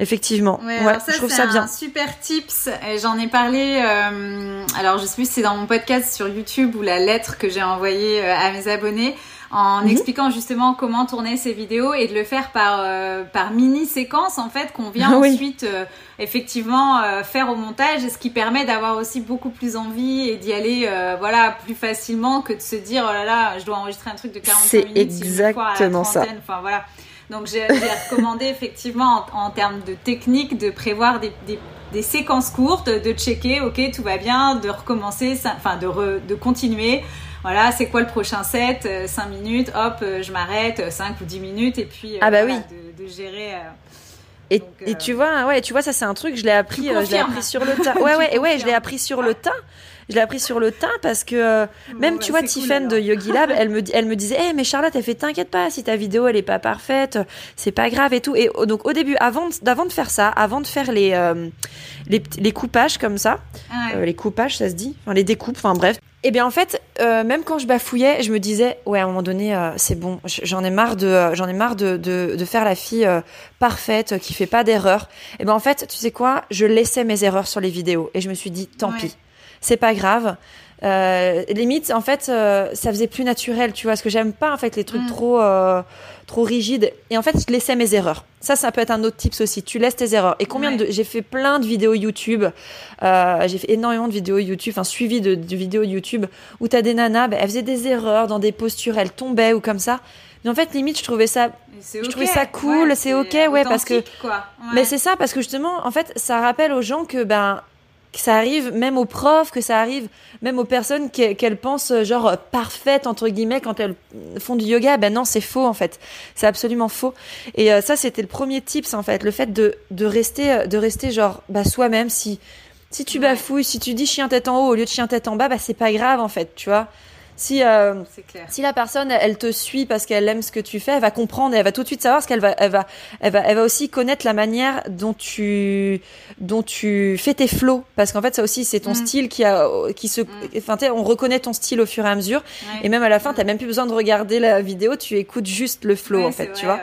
Effectivement. Ouais, ça, je trouve ça bien. Un super tips. J'en ai parlé. Euh, alors, je sais plus si c'est dans mon podcast sur YouTube ou la lettre que j'ai envoyée euh, à mes abonnés en mhm. expliquant justement comment tourner ces vidéos et de le faire par euh, par mini séquences en fait qu'on vient ensuite euh, effectivement euh, faire au montage et ce qui permet d'avoir aussi beaucoup plus envie et d'y aller voilà plus facilement que de se dire oh là là je dois enregistrer un truc de 45 minutes exactement si ça enfin voilà. Donc j'ai recommandé *laughs* effectivement en, en, termes de technique de prévoir des, des, des, séquences courtes, de checker, ok, tout va bien, de recommencer, enfin de, re, de continuer voilà, c'est quoi le prochain set 5 euh, minutes, hop, euh, je m'arrête, 5 ou 10 minutes, et puis euh, ah bah oui. de, gérer. Et, et, tu vois, ouais, tu vois, ça c'est un truc, je l'ai appris, je l'ai appris sur le tas. *laughs* Ouais, ouais, et ouais, je l'ai appris sur le tas. Je l'ai appris sur le tas parce que euh, même, bah, tu vois, Tiffen de Yogi Lab, elle me, elle me disait, hey, mais Charlotte, elle fait, t'inquiète pas, si ta vidéo, elle est pas parfaite, c'est pas grave et tout. Et donc, au début, avant, d'avant de faire ça, avant de faire les, euh, les, les, coupages comme ça, euh, les coupages, ça se dit, enfin, les découpes, enfin bref. Et eh bien en fait, euh, même quand je bafouillais, je me disais ouais à un moment donné euh, c'est bon, j'en ai marre de euh, j'en ai marre de, de, de, faire la fille euh, parfaite qui fait pas d'erreurs. Et eh ben en fait, tu sais quoi, je laissais mes erreurs sur les vidéos et je me suis dit tant Ouais. pis, c'est pas grave. Euh, limite en fait euh, ça faisait plus naturel tu vois parce que j'aime pas en fait les trucs Mm. trop euh, trop rigides et en fait je laissais mes erreurs ça ça peut être un autre tips aussi tu laisses tes erreurs et combien Ouais. de j'ai fait plein de vidéos YouTube euh, j'ai fait énormément de vidéos YouTube enfin suivi de, de vidéos YouTube où t'as des nanas bah, elles faisaient des erreurs dans des postures elles tombaient ou comme ça mais en fait limite je trouvais ça c'est Je trouvais ça cool, c'est ok, ouais, parce que- quoi. Ouais. mais c'est ça parce que justement, en fait, ça rappelle aux gens que ben que ça arrive même aux profs, que ça arrive même aux personnes que- qu'elles pensent euh, genre parfaites entre guillemets quand elles font du yoga. Ben non, c'est faux en fait. C'est absolument faux. Et euh, ça, c'était le premier tips en fait, le fait de de rester euh, de rester genre bah soi-même. Si si tu bafouilles, si tu dis chien tête en haut au lieu de chien tête en bas, bah c'est pas grave en fait, tu vois. Si euh, clair. si la personne, elle te suit parce qu'elle aime ce que tu fais, elle va comprendre et elle va tout de suite savoir ce qu'elle va, elle va, elle va, elle va aussi connaître la manière dont tu, dont tu fais tes flows. Parce qu'en fait, ça aussi, c'est ton Mm. style qui a, qui se, Mm. enfin, tu sais, on reconnaît ton style au fur et à mesure. Ouais. Et même à la fin, Mm. t'as même plus besoin de regarder la vidéo, tu écoutes juste le flow, Ouais, en fait, tu vois. ouais.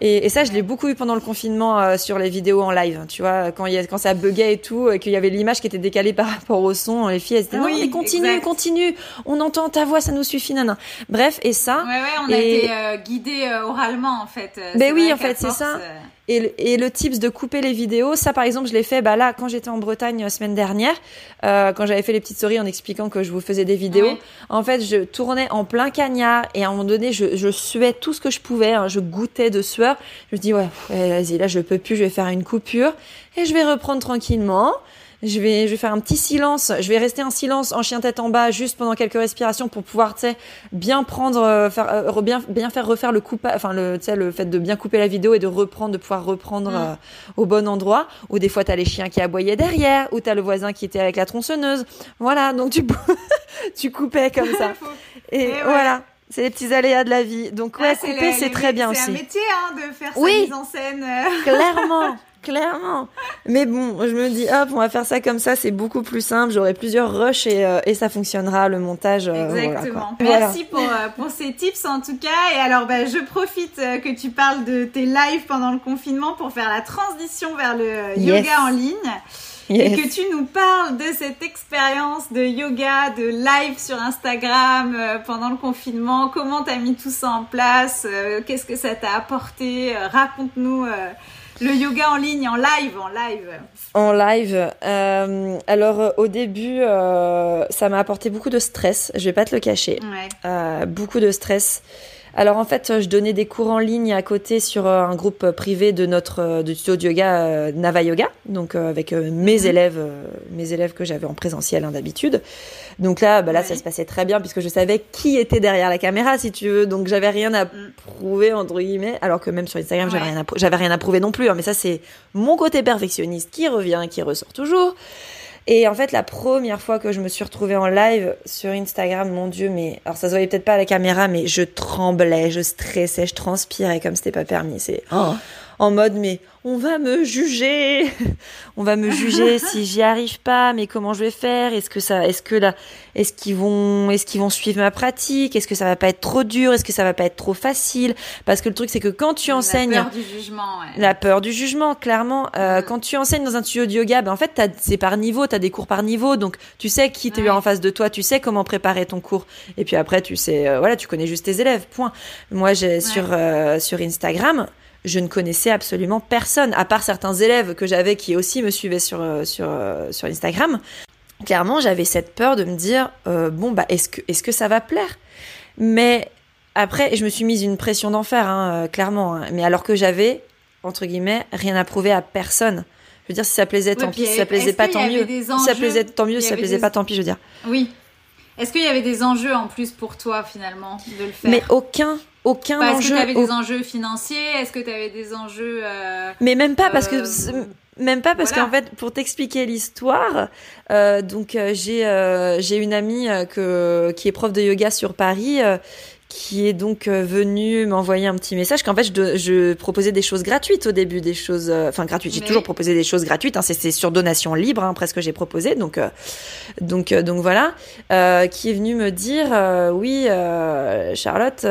Et, et ça, je l'ai beaucoup eu pendant le confinement euh, sur les vidéos en live. Tu vois, quand, il y a, quand ça buguait et tout, et qu'il y avait l'image qui était décalée par rapport au son, les filles, elles étaient Oui, non, mais continue, exact. continue, on entend ta voix, ça nous suffit, nana. Bref, et ça, Ouais, ouais, on a été euh, guidés euh, oralement en fait. Euh, Ben oui, en fait, c'est ça. Euh, Et le, et le tips de couper les vidéos, ça par exemple, je l'ai fait bah là quand j'étais en Bretagne la semaine dernière, euh, quand j'avais fait les petites stories en expliquant que je vous faisais des vidéos. Ouais. En fait, je tournais en plein cagnard et à un moment donné, je, je suais tout ce que je pouvais, hein, je goûtais de sueur. Je me dis ouais, ouais, vas-y, là je peux plus, je vais faire une coupure et je vais reprendre tranquillement. Je vais, je vais faire un petit silence. Je vais rester en silence, en chien tête en bas, juste pendant quelques respirations pour pouvoir, tu sais, bien prendre, euh, faire, euh, bien, bien faire refaire le coup, enfin le, tu sais, le fait de bien couper la vidéo et de reprendre, de pouvoir reprendre Mm. euh, au bon endroit. Ou des fois t'as les chiens qui aboyaient derrière, ou t'as le voisin qui était avec la tronçonneuse. Voilà, donc tu, *laughs* tu coupais comme ça. *laughs* Et, Et ouais. voilà, c'est les petits aléas de la vie. Donc ouais, Ah, couper c'est très bien C'est un aussi. métier hein, de faire Oui. sa mise en scène. Clairement, *laughs* clairement. Mais bon, je me dis, hop, on va faire ça comme ça, c'est beaucoup plus simple. J'aurai plusieurs rushs et, euh, et ça fonctionnera, le montage. euh, Exactement. Voilà. Merci pour, euh, pour ces tips en tout cas. Et alors, bah, je profite que tu parles de tes lives pendant le confinement pour faire la transition vers le Yes. yoga en ligne. Yes. Et que tu nous parles de cette expérience de yoga, de live sur Instagram euh, pendant le confinement. Comment t'as mis tout ça en place? Qu'est-ce que ça t'a apporté? Raconte-nous le yoga en ligne, en live, en live. En live. euh, alors euh, au début, euh, ça m'a apporté beaucoup de stress. Je vais pas te le cacher. Ouais. Beaucoup de stress. Alors en fait, je donnais des cours en ligne à côté sur euh, un groupe privé de notre euh, de studio de yoga euh, Nava Yoga, donc avec mes Mhm. élèves, mes élèves que j'avais en présentiel hein, d'habitude. Donc là, bah là, ça se passait très bien puisque je savais qui était derrière la caméra, si tu veux. Donc j'avais rien à Mm. prouver entre guillemets, alors que même sur Instagram, j'avais rien à j'avais rien à prouver non plus. hein, mais ça, c'est mon côté perfectionniste qui revient, qui ressort toujours. Et en fait, la première fois que je me suis retrouvée en live sur Instagram, mon Dieu, mais alors ça se voyait peut-être pas à la caméra, mais je tremblais, je stressais, je transpirais comme c'était pas permis. C'est oh, en mode, mais on va me juger, *laughs* on va me juger si j'y arrive pas, mais comment je vais faire? Est-ce que ça, est-ce que là, est-ce qu'ils vont, est-ce qu'ils vont suivre ma pratique? Est-ce que ça va pas être trop dur? Est-ce que ça va pas être trop facile? Parce que le truc, c'est que quand tu enseignes, La peur du jugement, ouais. la peur du jugement, clairement. Euh, Mm. Quand tu enseignes dans un studio de yoga, ben en fait, t'as- c'est par niveau, tu as des cours par niveau, donc tu sais qui t'es Ouais. en face de toi, tu sais comment préparer ton cours. Et puis après, tu sais, euh, voilà, tu connais juste tes élèves, point. Moi, j'ai sur euh, sur Instagram, je ne connaissais absolument personne, à part certains élèves que j'avais qui aussi me suivaient sur euh, sur euh, sur Instagram. Clairement, j'avais cette peur de me dire, euh, bon bah, est-ce que est-ce que ça va plaire? Mais après, je me suis mise une pression d'enfer, hein, clairement. hein. Mais alors que j'avais, entre guillemets, rien à prouver à personne. Je veux dire, si ça plaisait, tant pis. Si ça plaisait pas, tant mieux. Si ça plaisait, tant mieux. Si ça plaisait des- pas, tant pis, je veux dire. Oui. Est-ce qu'il y avait des enjeux en plus pour toi finalement de le faire? Mais aucun, aucun Enfin, Est-ce que enjeu. tu avais au- des enjeux financiers? Est-ce que tu avais des enjeux euh, Mais même pas, parce que euh, même pas parce qu'en fait, pour t'expliquer l'histoire, euh, donc euh, j'ai euh, j'ai une amie que qui est prof de yoga sur Paris qui est donc venue m'envoyer un petit message qu'en fait je, je, proposais des choses gratuites au début, des choses, enfin gratuites. J'ai toujours proposé des choses gratuites. Hein, c'est sur donation libre, hein, presque j'ai proposé. Donc donc donc voilà, qui est venue me dire oui Charlotte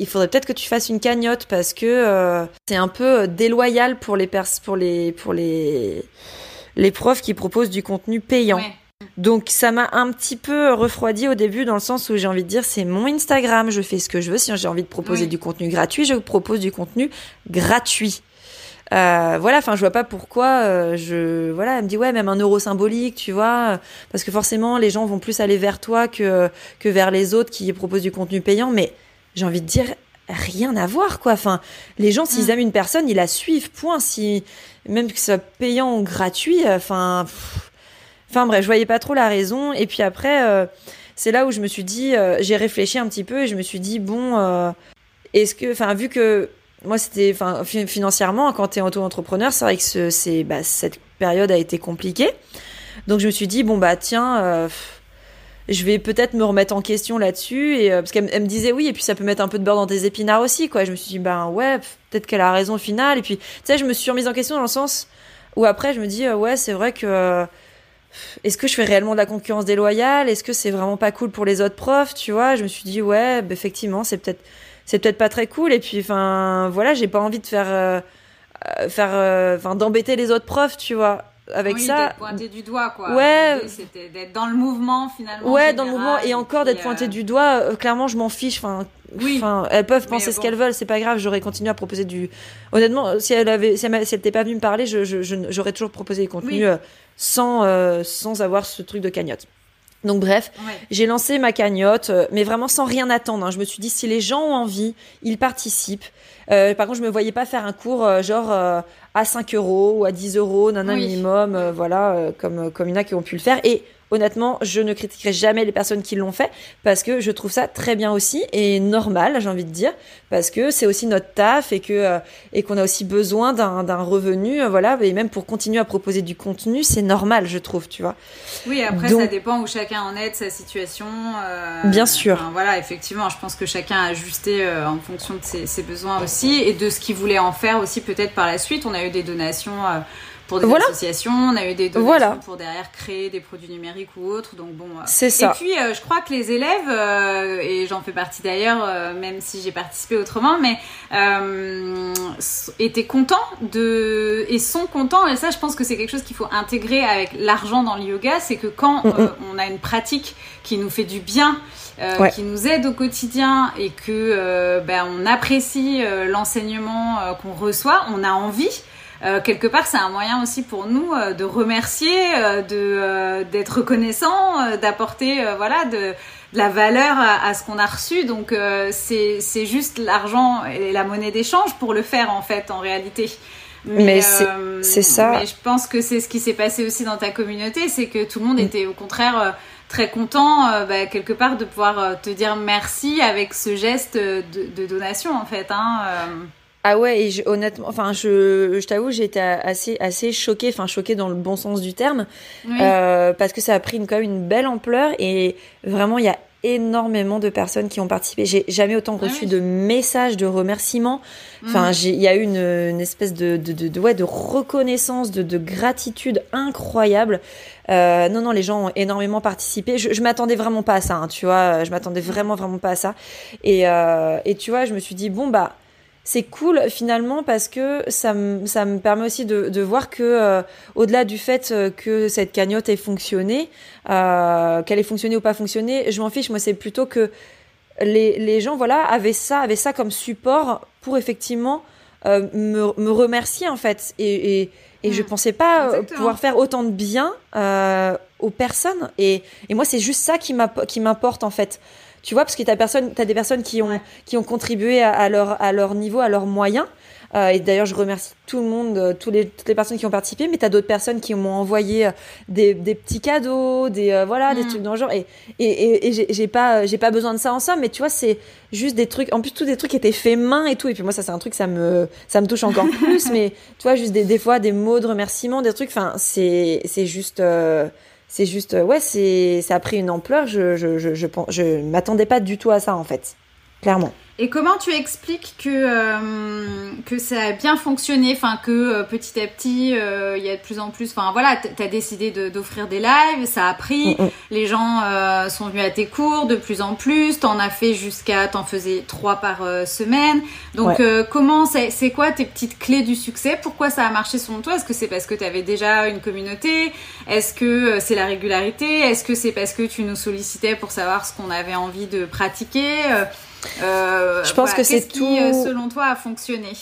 il faudrait peut-être que tu fasses une cagnotte parce que euh, c'est un peu euh, déloyal pour les pour les pour les les profs qui proposent du contenu payant. Donc ça m'a un petit peu refroidi au début dans le sens où j'ai envie de dire c'est mon Instagram, je fais ce que je veux. Si j'ai envie de proposer du contenu gratuit, je propose du contenu gratuit. Euh, voilà, enfin, je vois pas pourquoi. je voilà, elle me dit ouais, même un euro symbolique, tu vois, parce que forcément les gens vont plus aller vers toi que que vers les autres qui proposent du contenu payant. Mais j'ai envie de dire rien à voir quoi. Enfin, les gens s'ils mm. aiment une personne, ils la suivent. Point. Si même que ce soit payant ou gratuit, euh, enfin, enfin bref, je voyais pas trop la raison. Et puis après, euh, c'est là où je me suis dit, euh, j'ai réfléchi un petit peu et je me suis dit bon, est-ce que, enfin, vu que moi c'était, enfin, financièrement, quand tu es auto-entrepreneur, c'est vrai que c'est, bah, cette période a été compliquée. Donc je me suis dit bon bah tiens je vais peut-être me remettre en question là-dessus et euh, parce qu'elle me disait oui et puis ça peut mettre un peu de beurre dans tes épinards aussi quoi je me suis dit ben ouais peut-être qu'elle a raison au final et puis tu sais je me suis remise en question dans le sens où après je me dis euh, ouais c'est vrai que euh, est-ce que je fais réellement de la concurrence déloyale? Est-ce que c'est vraiment pas cool pour les autres profs tu vois? Je me suis dit ouais bah, effectivement c'est peut-être c'est peut-être pas très cool et puis enfin voilà j'ai pas envie de faire faire enfin d'embêter les autres profs tu vois avec oui, ça. D'être pointé du doigt, quoi. Ouais. C'était d'être dans le mouvement finalement. Ouais, dans le mouvement et encore d'être pointé euh, du doigt. Euh, clairement, je m'en fiche. Enfin, oui. Elles peuvent penser ce qu'elles veulent, c'est pas grave. J'aurais continué à proposer du. Honnêtement, si elle avait, si elle, n'était pas venue me parler, j'aurais je, toujours proposé des contenus euh, sans sans avoir ce truc de cagnotte. Donc bref, j'ai lancé ma cagnotte, mais vraiment sans rien attendre. Hein. Je me suis dit si les gens ont envie, ils participent. Euh, par contre, je me voyais pas faire un cours euh, genre euh, à 5 euros ou à 10 euros, nan, minimum, voilà, comme, comme il y en a qui ont pu le faire. Et honnêtement, je ne critiquerai jamais les personnes qui l'ont fait parce que je trouve ça très bien aussi et normal, j'ai envie de dire, parce que c'est aussi notre taf et que euh, et qu'on a aussi besoin d'un revenu, euh, voilà, et même pour continuer à proposer du contenu, c'est normal, je trouve, tu vois. Oui, après ça dépend où chacun en est de sa situation. Euh, bien sûr. voilà, effectivement, je pense que chacun a ajusté en fonction de ses, ses, besoins aussi et de ce qu'il voulait en faire aussi peut-être par la suite. On a eu des donations pour des associations, on a eu des donations pour derrière créer des produits numériques ou autres. Donc bon. Euh. C'est ça. Et puis euh, je crois que les élèves euh, et j'en fais partie d'ailleurs, même si j'ai participé autrement, mais étaient contents de et sont contents. Et ça, je pense que c'est quelque chose qu'il faut intégrer avec l'argent dans le yoga, c'est que quand mm, mm. on a une pratique qui nous fait du bien. qui nous aide au quotidien et que ben, on apprécie l'enseignement qu'on reçoit, on a envie euh, quelque part, c'est un moyen aussi pour nous euh, de remercier, euh, de d'être reconnaissant, d'apporter voilà de, de, la valeur à, ce qu'on a reçu. Donc c'est c'est juste l'argent et la monnaie d'échange pour le faire en fait en réalité. Mais, c'est ça. Mais je pense que c'est ce qui s'est passé aussi dans ta communauté, c'est que tout le monde mm. était au contraire très content bah, quelque part de pouvoir te dire merci avec ce geste de, de donation en fait. Hein, ah ouais, et honnêtement, enfin, je, je t'avoue, j'ai été assez, assez choquée, enfin, choquée dans le bon sens du terme, euh, parce que ça a pris une, quand même une belle ampleur et vraiment, il y a énormément de personnes qui ont participé. J'ai jamais autant ah reçu de messages de remerciements. Enfin, mm. il y a eu une, une espèce de, de, de, ouais, de reconnaissance, de, de gratitude incroyable. Euh, non, non, les gens ont énormément participé. Je, je m'attendais vraiment pas à ça, hein, tu vois. Je m'attendais vraiment, vraiment pas à ça. Et, euh, et tu vois, je me suis dit, bon, bah, c'est cool finalement parce que ça me, ça me permet aussi de, de voir que euh, au-delà du fait euh, que cette cagnotte ait fonctionné, euh, qu'elle ait fonctionné ou pas fonctionné, je m'en fiche. Moi, c'est plutôt que les, les gens voilà avaient ça, avaient ça comme support pour effectivement me, me remercier en fait. Et, et, et je mmh. pensais pas pouvoir faire autant de bien aux personnes. Et, et moi, c'est juste ça qui m'importe en fait Tu vois, parce que t'as personne, des personnes qui ont qui ont contribué à, leur à leur niveau, à leurs moyens. Euh, et d'ailleurs, je remercie tout le monde, euh, tous les, toutes les personnes qui ont participé. Mais tu as d'autres personnes qui m'ont envoyé euh, des, des, petits cadeaux, des voilà, des mm. trucs dans le genre. Et, et, et, j'ai pas, j'ai pas besoin de ça en somme. Mais tu vois, c'est juste des trucs. En plus, tous des trucs étaient faits main et tout. Et puis moi, ça, c'est un truc, ça me, ça me touche encore *laughs* plus. mais tu vois, juste des, des fois, des mots de remerciement, des trucs. Enfin, c'est, c'est juste. C'est juste ouais c'est ça a pris une ampleur je je je je, je m'attendais pas du tout à ça en fait clairement. Et comment tu expliques que, euh, que ça a bien fonctionné, enfin que euh, petit à petit, euh, il y a de plus en plus, enfin voilà, tu as décidé d'offrir des lives, ça a pris, mm, mm. les gens sont venus à tes cours de plus en plus, t'en as fait jusqu'à, t'en faisais trois par semaine. Donc comment, c'est quoi tes petites clés du succès? Pourquoi ça a marché selon toi? Est-ce que c'est parce que tu avais déjà une communauté? Est-ce que c'est la régularité? Est-ce que c'est parce que tu nous sollicitais pour savoir ce qu'on avait envie de pratiquer? Euh, je pense que c'est tout. Qui, euh, selon toi, a fonctionné?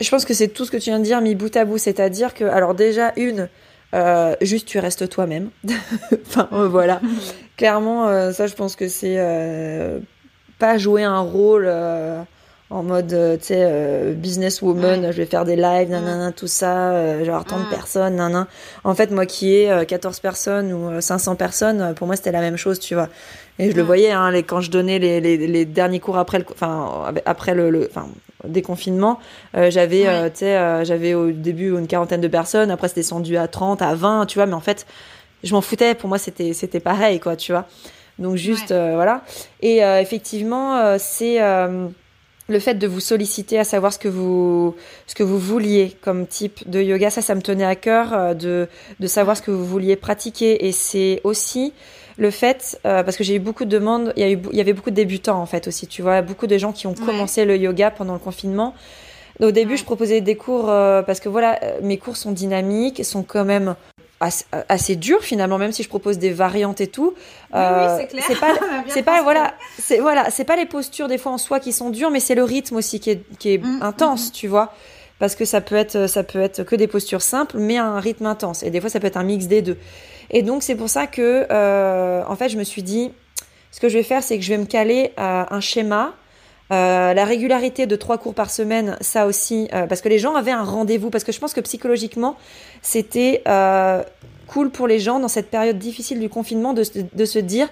Je pense que c'est tout ce que tu viens de dire mis bout à bout, c'est-à-dire que, alors déjà une, euh, juste tu restes toi-même. *laughs* enfin voilà, *laughs* clairement, ça je pense que c'est pas jouer un rôle en mode, tu sais, businesswoman, je vais faire des lives, nanana, tout ça, vais avoir tant de personnes, nanana. En fait, moi qui ai 14 personnes ou 500 personnes, pour moi, c'était la même chose, tu vois. Et je le voyais hein, les, quand je donnais les, les, les, derniers cours après le, enfin, après le, le enfin, déconfinement, euh, j'avais, euh, tu sais, euh, j'avais au début une quarantaine de personnes, après c'était descendu à 30, à 20, tu vois, mais en fait, je m'en foutais, pour moi c'était, c'était pareil, quoi, tu vois. Donc juste, voilà. Et effectivement, c'est le fait de vous solliciter à savoir ce que vous ce que vous vouliez comme type de yoga ça ça me tenait à cœur de de savoir ce que vous vouliez pratiquer. Et c'est aussi le fait, euh, parce que j'ai eu beaucoup de demandes, il y, a eu, il y avait beaucoup de débutants en fait aussi, tu vois, beaucoup de gens qui ont commencé le yoga pendant le confinement. Au début, je proposais des cours euh, parce que voilà, euh, mes cours sont dynamiques, sont quand même assez, durs finalement, même si je propose des variantes et tout. Oui, c'est clair. C'est pas, *laughs* c'est pas voilà, c'est voilà, c'est pas les postures des fois en soi qui sont dures, mais c'est le rythme aussi qui est, qui est mm, intense, mm, mm. tu vois parce que ça peut être ça peut être que des postures simples mais un rythme intense et des fois ça peut être un mix des deux et donc c'est pour ça que, euh, en fait, je me suis dit, ce que je vais faire, c'est que je vais me caler à un schéma. Euh, la régularité de trois cours par semaine, ça aussi, euh, parce que les gens avaient un rendez-vous, parce que je pense que psychologiquement, c'était cool pour les gens dans cette période difficile du confinement de, de se dire,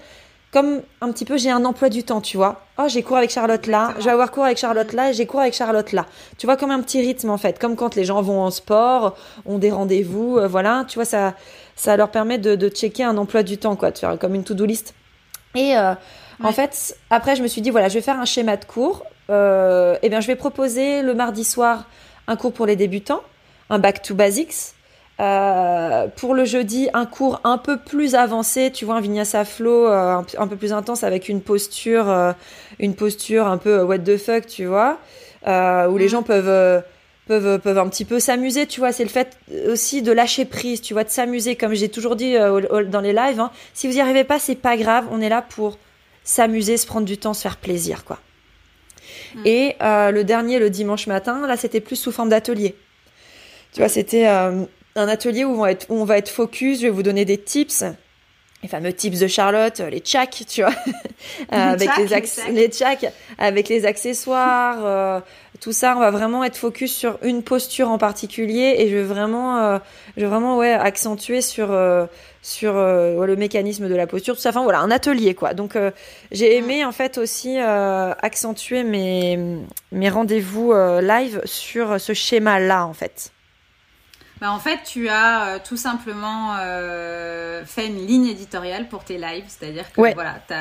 comme un petit peu j'ai un emploi du temps, tu vois. Oh, j'ai cours avec Charlotte là, je vais avoir cours avec Charlotte là, et j'ai cours avec Charlotte là. Tu vois, comme un petit rythme en fait, comme quand les gens vont en sport, ont des rendez-vous, euh, voilà, tu vois, ça, ça leur permet de, de checker un emploi du temps, quoi, de faire comme une to-do list. Et euh, en fait, après, je me suis dit, voilà, je vais faire un schéma de cours. Euh, eh bien, je vais proposer le mardi soir un cours pour les débutants, un back to basics. Euh, pour le jeudi, un cours un peu plus avancé, tu vois, un vinyasa flow euh, un, peu plus intense avec une posture, euh, une posture un peu what the fuck, tu vois, où les mm. gens peuvent peuvent peuvent un petit peu s'amuser, tu vois. C'est le fait aussi de lâcher prise, tu vois, de s'amuser, comme j'ai toujours dit dans les lives. Hein. Si vous y arrivez pas, c'est pas grave. On est là pour s'amuser, se prendre du temps, se faire plaisir, quoi. Mm. Et le dernier, le dimanche matin, là, c'était plus sous forme d'atelier. Tu vois, c'était un atelier où on, va être, où on va être focus, je vais vous donner des tips les fameux tips de Charlotte, les tchaks, tu vois, *laughs* avec les, les, tchaks, avec les accessoires, euh, tout ça, on va vraiment être focus sur une posture en particulier et je vais vraiment, euh, je vais vraiment ouais accentuer sur euh, sur le mécanisme de la posture, tout ça. Enfin voilà, un atelier quoi. Donc j'ai aimé en fait aussi accentuer mes mes rendez-vous live sur ce schéma là en fait. Bah, en fait, tu as euh, tout simplement euh, fait une ligne éditoriale pour tes lives, c'est-à-dire que voilà, tu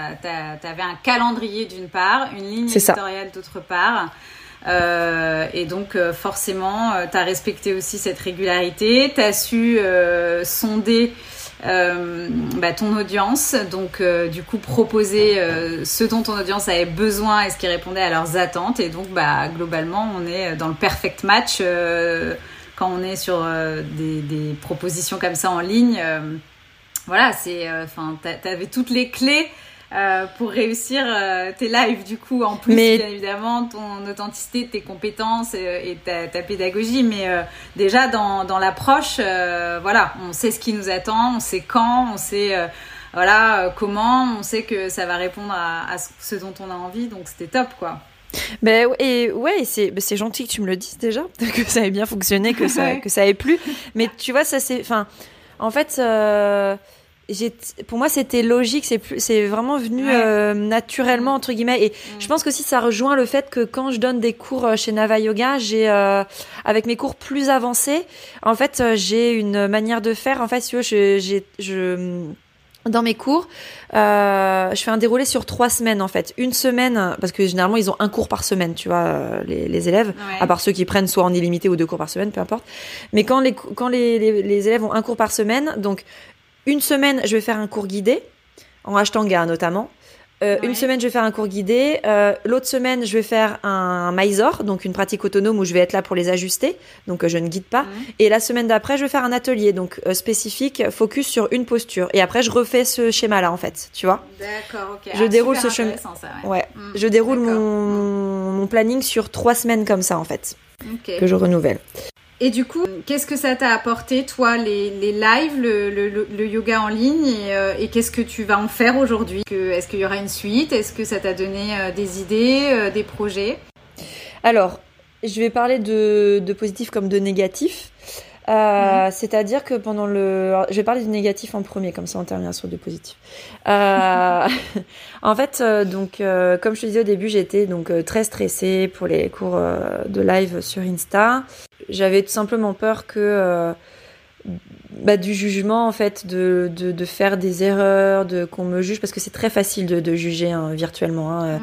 avais un calendrier d'une part, une ligne éditoriale d'autre part. Euh, et donc forcément, tu as respecté aussi cette régularité, tu as su sonder bah, ton audience, donc du coup proposer ce dont ton audience avait besoin et ce qui répondait à leurs attentes. Et donc bah, globalement, on est dans le perfect match quand on est sur euh, des, propositions comme ça en ligne, euh, voilà, c'est, euh, enfin, t'avais toutes les clés pour réussir tes lives du coup en plus bien évidemment ton authenticité tes compétences et, ta, pédagogie mais déjà dans, dans l'approche voilà on sait ce qui nous attend on sait quand on sait voilà, comment on sait que ça va répondre à, ce dont on a envie. Donc c'était top, quoi. Ben et ouais, c'est ben, c'est gentil que tu me le dises déjà, *laughs* que ça ait bien fonctionné, que ça que ça ait plu. Mais tu vois, ça c'est, enfin, en fait. Pour moi c'était logique c'est plus c'est vraiment venu euh, naturellement entre guillemets. Et je pense que si ça rejoint le fait que quand je donne des cours euh, chez Nava Yoga j'ai euh, avec mes cours plus avancés en fait j'ai une manière de faire. En fait si je dans mes cours, euh, je fais un déroulé sur trois semaines en fait. Une semaine, parce que généralement ils ont un cours par semaine, tu vois, les, les élèves, à part ceux qui prennent soit en illimité ou deux cours par semaine, peu importe. Mais quand les quand les, les, les élèves ont un cours par semaine, donc une semaine, je vais faire un cours guidé, en Ashtanga notamment. Euh, Une semaine, je vais faire un cours guidé. Euh, L'autre semaine, je vais faire un Mysore, donc une pratique autonome où je vais être là pour les ajuster, donc euh, je ne guide pas. Et la semaine d'après, je vais faire un atelier, donc spécifique, focus sur une posture. Et après, je refais ce schéma-là, en fait, tu vois. D'accord, ok. Je ah, déroule ce chemin. Ouais. Mm. Je déroule mon, mon, planning sur trois semaines comme ça, en fait, que je renouvelle. Et du coup, qu'est-ce que ça t'a apporté, toi, les, lives, le, yoga en ligne, et, euh, et qu'est-ce que tu vas en faire aujourd'hui? Est-ce qu'il y aura une suite? Est-ce que ça t'a donné euh, des idées, euh, des projets? Alors, je vais parler de positif comme de négatif. Euh, mhm. C'est-à-dire que pendant le, je vais parler du négatif en premier, comme ça on termine sur du positif. Euh, *laughs* en fait, euh, donc euh, comme je te disais au début, j'étais donc très stressée pour les cours de live sur Insta. J'avais tout simplement peur que bah, du jugement en fait, de, de, de faire des erreurs, de qu'on me juge, parce que c'est très facile de, de juger hein, virtuellement. Hein. Mm.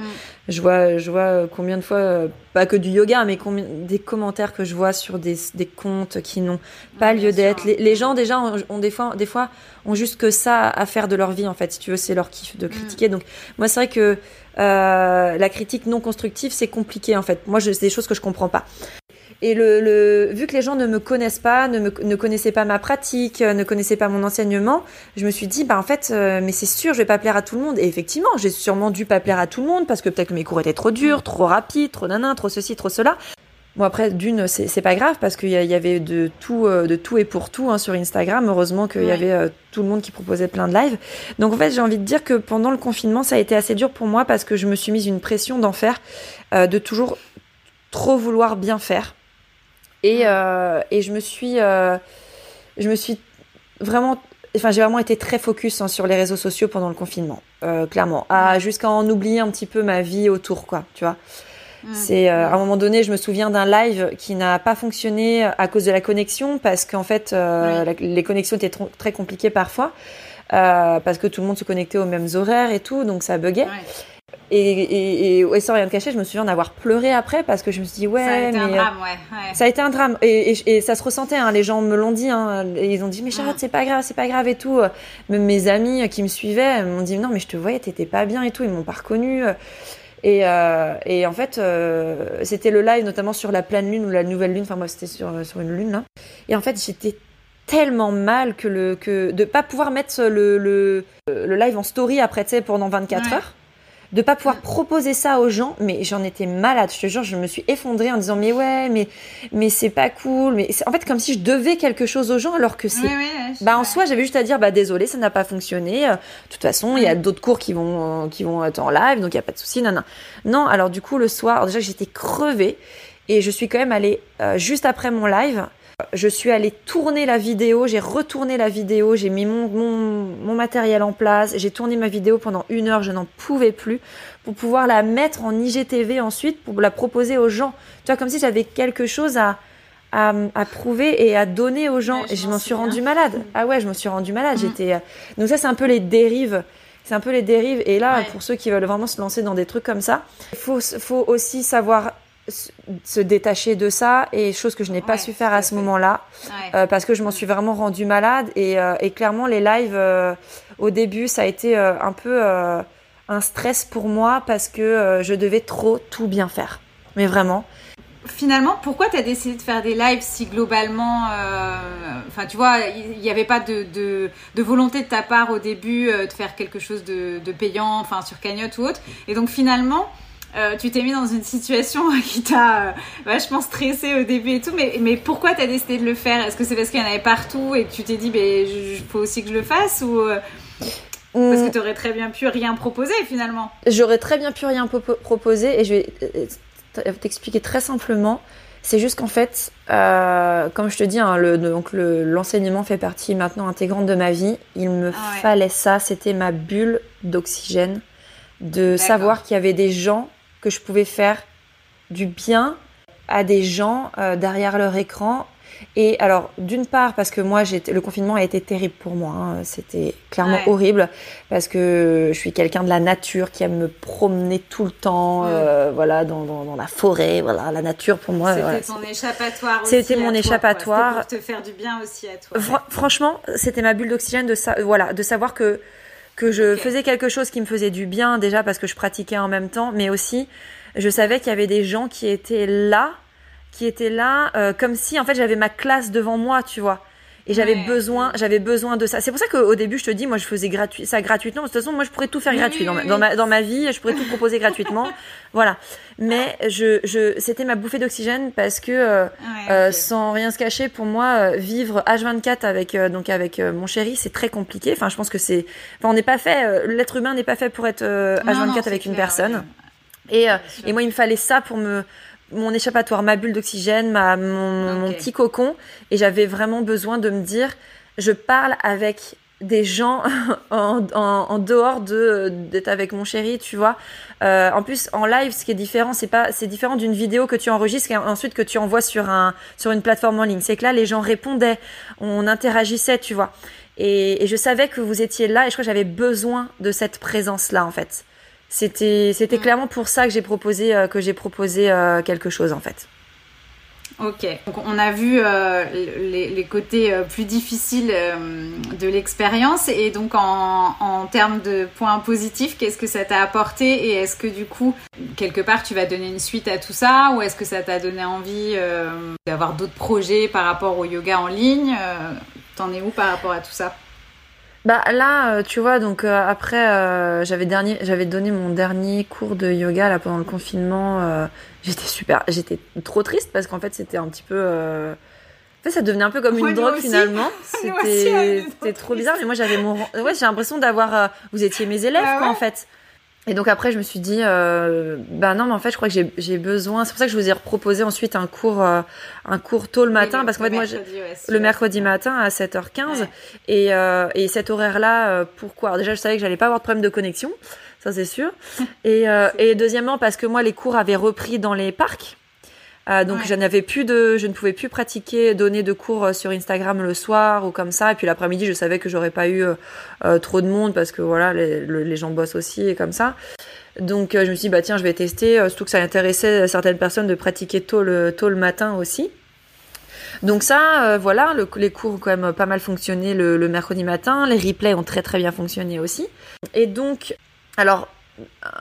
Je vois, je vois combien de fois, euh, pas que du yoga, mais combien, des commentaires que je vois sur des, des comptes qui n'ont pas lieu d'être. Les, les, gens déjà ont, des fois, des fois ont juste que ça à faire de leur vie en fait. Si tu veux, c'est leur kiff de mm. critiquer. Donc moi, c'est vrai que euh, la critique non constructive, c'est compliqué en fait. Moi, c'est des choses que je comprends pas. Et le, le, vu que les gens ne me connaissent pas, ne, me, ne connaissaient pas ma pratique, euh, ne connaissaient pas mon enseignement, je me suis dit, bah en fait, euh, mais c'est sûr, je vais pas plaire à tout le monde. Et effectivement, j'ai sûrement dû pas plaire à tout le monde parce que peut-être que mes cours étaient trop durs, trop rapides, trop nanan, trop ceci, trop cela. Bon après d'une c'est pas grave parce qu'il y, y, avait de tout euh, de tout et pour tout hein, sur Instagram heureusement qu'il y avait tout le monde qui proposait plein de lives donc en fait j'ai envie de dire que pendant le confinement ça a été assez dur pour moi parce que je me suis mise une pression d'enfer de toujours trop vouloir bien faire et, euh, et je me suis, euh, je me suis vraiment, enfin j'ai vraiment été très focus hein, sur les réseaux sociaux pendant le confinement, euh, clairement, à jusqu'à en oublier un petit peu ma vie autour, quoi, tu vois. C'est euh, à un moment donné, je me souviens d'un live qui n'a pas fonctionné à cause de la connexion parce qu'en fait, euh, les connexions étaient très compliquées parfois. Euh, parce que tout le monde se connectait aux mêmes horaires et tout, donc ça buguait. Et, et, et, et, sans rien de cacher, je me souviens d'avoir pleuré après parce que je me suis dit ouais, ça a été mais un drame, ouais, ouais. ça a été un drame et, et ça se ressentait. Hein, les gens me l'ont dit, hein, ils ont dit mais Charlotte c'est pas grave, c'est pas grave et tout. Même mes amis qui me suivaient m'ont dit non mais je te voyais, t'étais pas bien et tout, ils m'ont pas reconnu. Et, euh, et en fait, euh, c'était le live notamment sur la pleine lune ou la nouvelle lune. Enfin moi c'était sur sur une lune là. Et en fait j'étais tellement mal que le que de pas pouvoir mettre le le, le live en story après tu sais pendant 24 ouais. heures de pas pouvoir proposer ça aux gens, mais j'en étais malade. Je te jure, je me suis effondrée en disant mais ouais, mais mais c'est pas cool. Mais en fait comme si je devais quelque chose aux gens alors que c'est. bah en soi j'avais juste à dire bah désolé ça n'a pas fonctionné. Euh, de toute façon il y a d'autres cours qui vont euh, qui vont être en live donc il y a pas de souci. Non non non. Alors du coup le soir déjà j'étais crevée et je suis quand même allée euh, juste après mon live je suis allée tourner la vidéo, j'ai retourné la vidéo, j'ai mis mon, mon, mon, matériel en place, j'ai tourné ma vidéo pendant une heure, je n'en pouvais plus, pour pouvoir la mettre en IGTV ensuite, pour la proposer aux gens. Tu vois, comme si j'avais quelque chose à, à, à, prouver et à donner aux gens. et je m'en suis rendue malade. Ah ouais, je me suis rendue malade. Mm. J'étais. Euh, donc ça, c'est un peu les dérives. C'est un peu les dérives. Et là, ouais. pour ceux qui veulent vraiment se lancer dans des trucs comme ça, il faut, faut aussi savoir se détacher de ça et chose que je n'ai pas su faire à ce moment-là ouais. euh, parce que je m'en suis vraiment rendue malade et, euh, et clairement les lives euh, au début ça a été un peu un stress pour moi parce que je devais trop tout bien faire mais vraiment finalement, pourquoi tu as décidé de faire des lives si globalement, enfin, tu vois, il n'y avait pas de, de, de, volonté de ta part au début de faire quelque chose de, de payant, enfin, sur cagnotte ou autre. Et donc, finalement, euh, tu t'es mis dans une situation *laughs* qui t'a euh, vachement stressé au début et tout, mais, mais pourquoi t'as décidé de le faire? Est-ce que c'est parce qu'il y en avait partout et que tu t'es dit, il ben, faut aussi que je le fasse ou euh? Parce que tu aurais très bien pu rien proposer finalement? J'aurais très bien pu rien proposer et je vais euh, t'expliquer très simplement. C'est juste qu'en fait, euh, comme je te dis, hein, le, donc l'enseignement fait partie maintenant intégrante de ma vie. Il me ah fallait ça, c'était ma bulle d'oxygène, de savoir qu'il y avait des gens que je pouvais faire du bien à des gens euh, derrière leur écran et alors, d'une part, parce que moi, le confinement a été terrible pour moi. Hein. C'était clairement horrible parce que je suis quelqu'un de la nature qui aime me promener tout le temps, euh, voilà, dans, dans, la forêt. Voilà, la nature pour moi. C'était ton échappatoire. C'était mon échappatoire. pour te faire du bien aussi à toi. franchement, c'était ma bulle d'oxygène de ça, voilà, de savoir que que je faisais quelque chose qui me faisait du bien déjà parce que je pratiquais en même temps, mais aussi je savais qu'il y avait des gens qui étaient là qui était là, euh, comme si en fait j'avais ma classe devant moi, tu vois. Et j'avais besoin, j'avais besoin de ça. C'est pour ça qu'au début, je te dis, moi, je faisais gratuit, ça gratuitement. De toute façon, moi, je pourrais tout faire gratuit dans, ma, dans, ma, vie. Je pourrais tout proposer *laughs* gratuitement. voilà. Mais je, je, c'était ma bouffée d'oxygène parce que, euh, euh, sans rien se cacher, pour moi, vivre H24 avec, donc avec mon chéri, c'est très compliqué. Enfin, je pense que c'est, enfin, on n'est pas fait, l'être humain n'est pas fait pour être H24 avec une personne. Et, et moi, il me fallait ça pour me, mon échappatoire, ma bulle d'oxygène, ma, mon, petit cocon. Et j'avais vraiment besoin de me dire, je parle avec des gens *laughs* en, en, dehors de d'être avec mon chéri, tu vois. Euh, en plus, en live, ce qui est différent, c'est pas, c'est différent d'une vidéo que tu enregistres et ensuite que tu envoies sur un, sur une plateforme en ligne. C'est que là, les gens répondaient, on interagissait, tu vois. Et, et je savais que vous étiez là et je crois que j'avais besoin de cette présence-là, en fait. C'était, c'était mm. clairement pour ça que j'ai proposé, euh, que j'ai proposé euh, quelque chose en fait. Ok, donc on a vu euh, les, côtés plus difficiles de l'expérience. Et donc en, en, termes de points positifs, qu'est-ce que ça t'a apporté? Et est-ce que du coup, quelque part, tu vas donner une suite à tout ça? Ou est-ce que ça t'a donné envie d'avoir d'autres projets par rapport au yoga en ligne? T'en es où par rapport à tout ça? Bah là, euh, tu vois, donc euh, après, euh, j'avais dernier, j'avais donné mon dernier cours de yoga là pendant le confinement. j'étais super, j'étais trop triste parce qu'en fait c'était un petit peu, en fait ça devenait un peu comme une drogue finalement. *laughs* C'était, c'était trop bizarre. Mais moi j'avais mon, ouais, j'ai l'impression d'avoir, vous étiez mes élèves ah quoi en fait. Et donc après, je me suis dit, euh, bah non, mais en fait, je crois que j'ai besoin. C'est pour ça que je vous ai proposé ensuite un cours, euh, un cours tôt le matin, parce qu'en fait, moi, le mercredi matin à 7h15, et, euh, et cet horaire-là, euh, pourquoi? Déjà, je savais que j'allais pas avoir de problème de connexion, ça c'est sûr. *laughs* et, euh, et deuxièmement, parce que moi, les cours avaient repris dans les parcs. Euh, donc je n'avais plus de, je ne pouvais plus pratiquer, donner de cours euh, sur Instagram le soir ou comme ça. Et puis l'après-midi, je savais que j'aurais pas eu euh, trop de monde parce que voilà, les, les, gens bossent aussi et comme ça. Donc je me suis dit bah tiens, je vais tester. surtout que ça intéressait certaines personnes de pratiquer tôt le tôt le matin aussi. Donc ça, voilà, le, les cours ont quand même pas mal fonctionné le, le mercredi matin. Les replays ont très très bien fonctionné aussi. Et donc, alors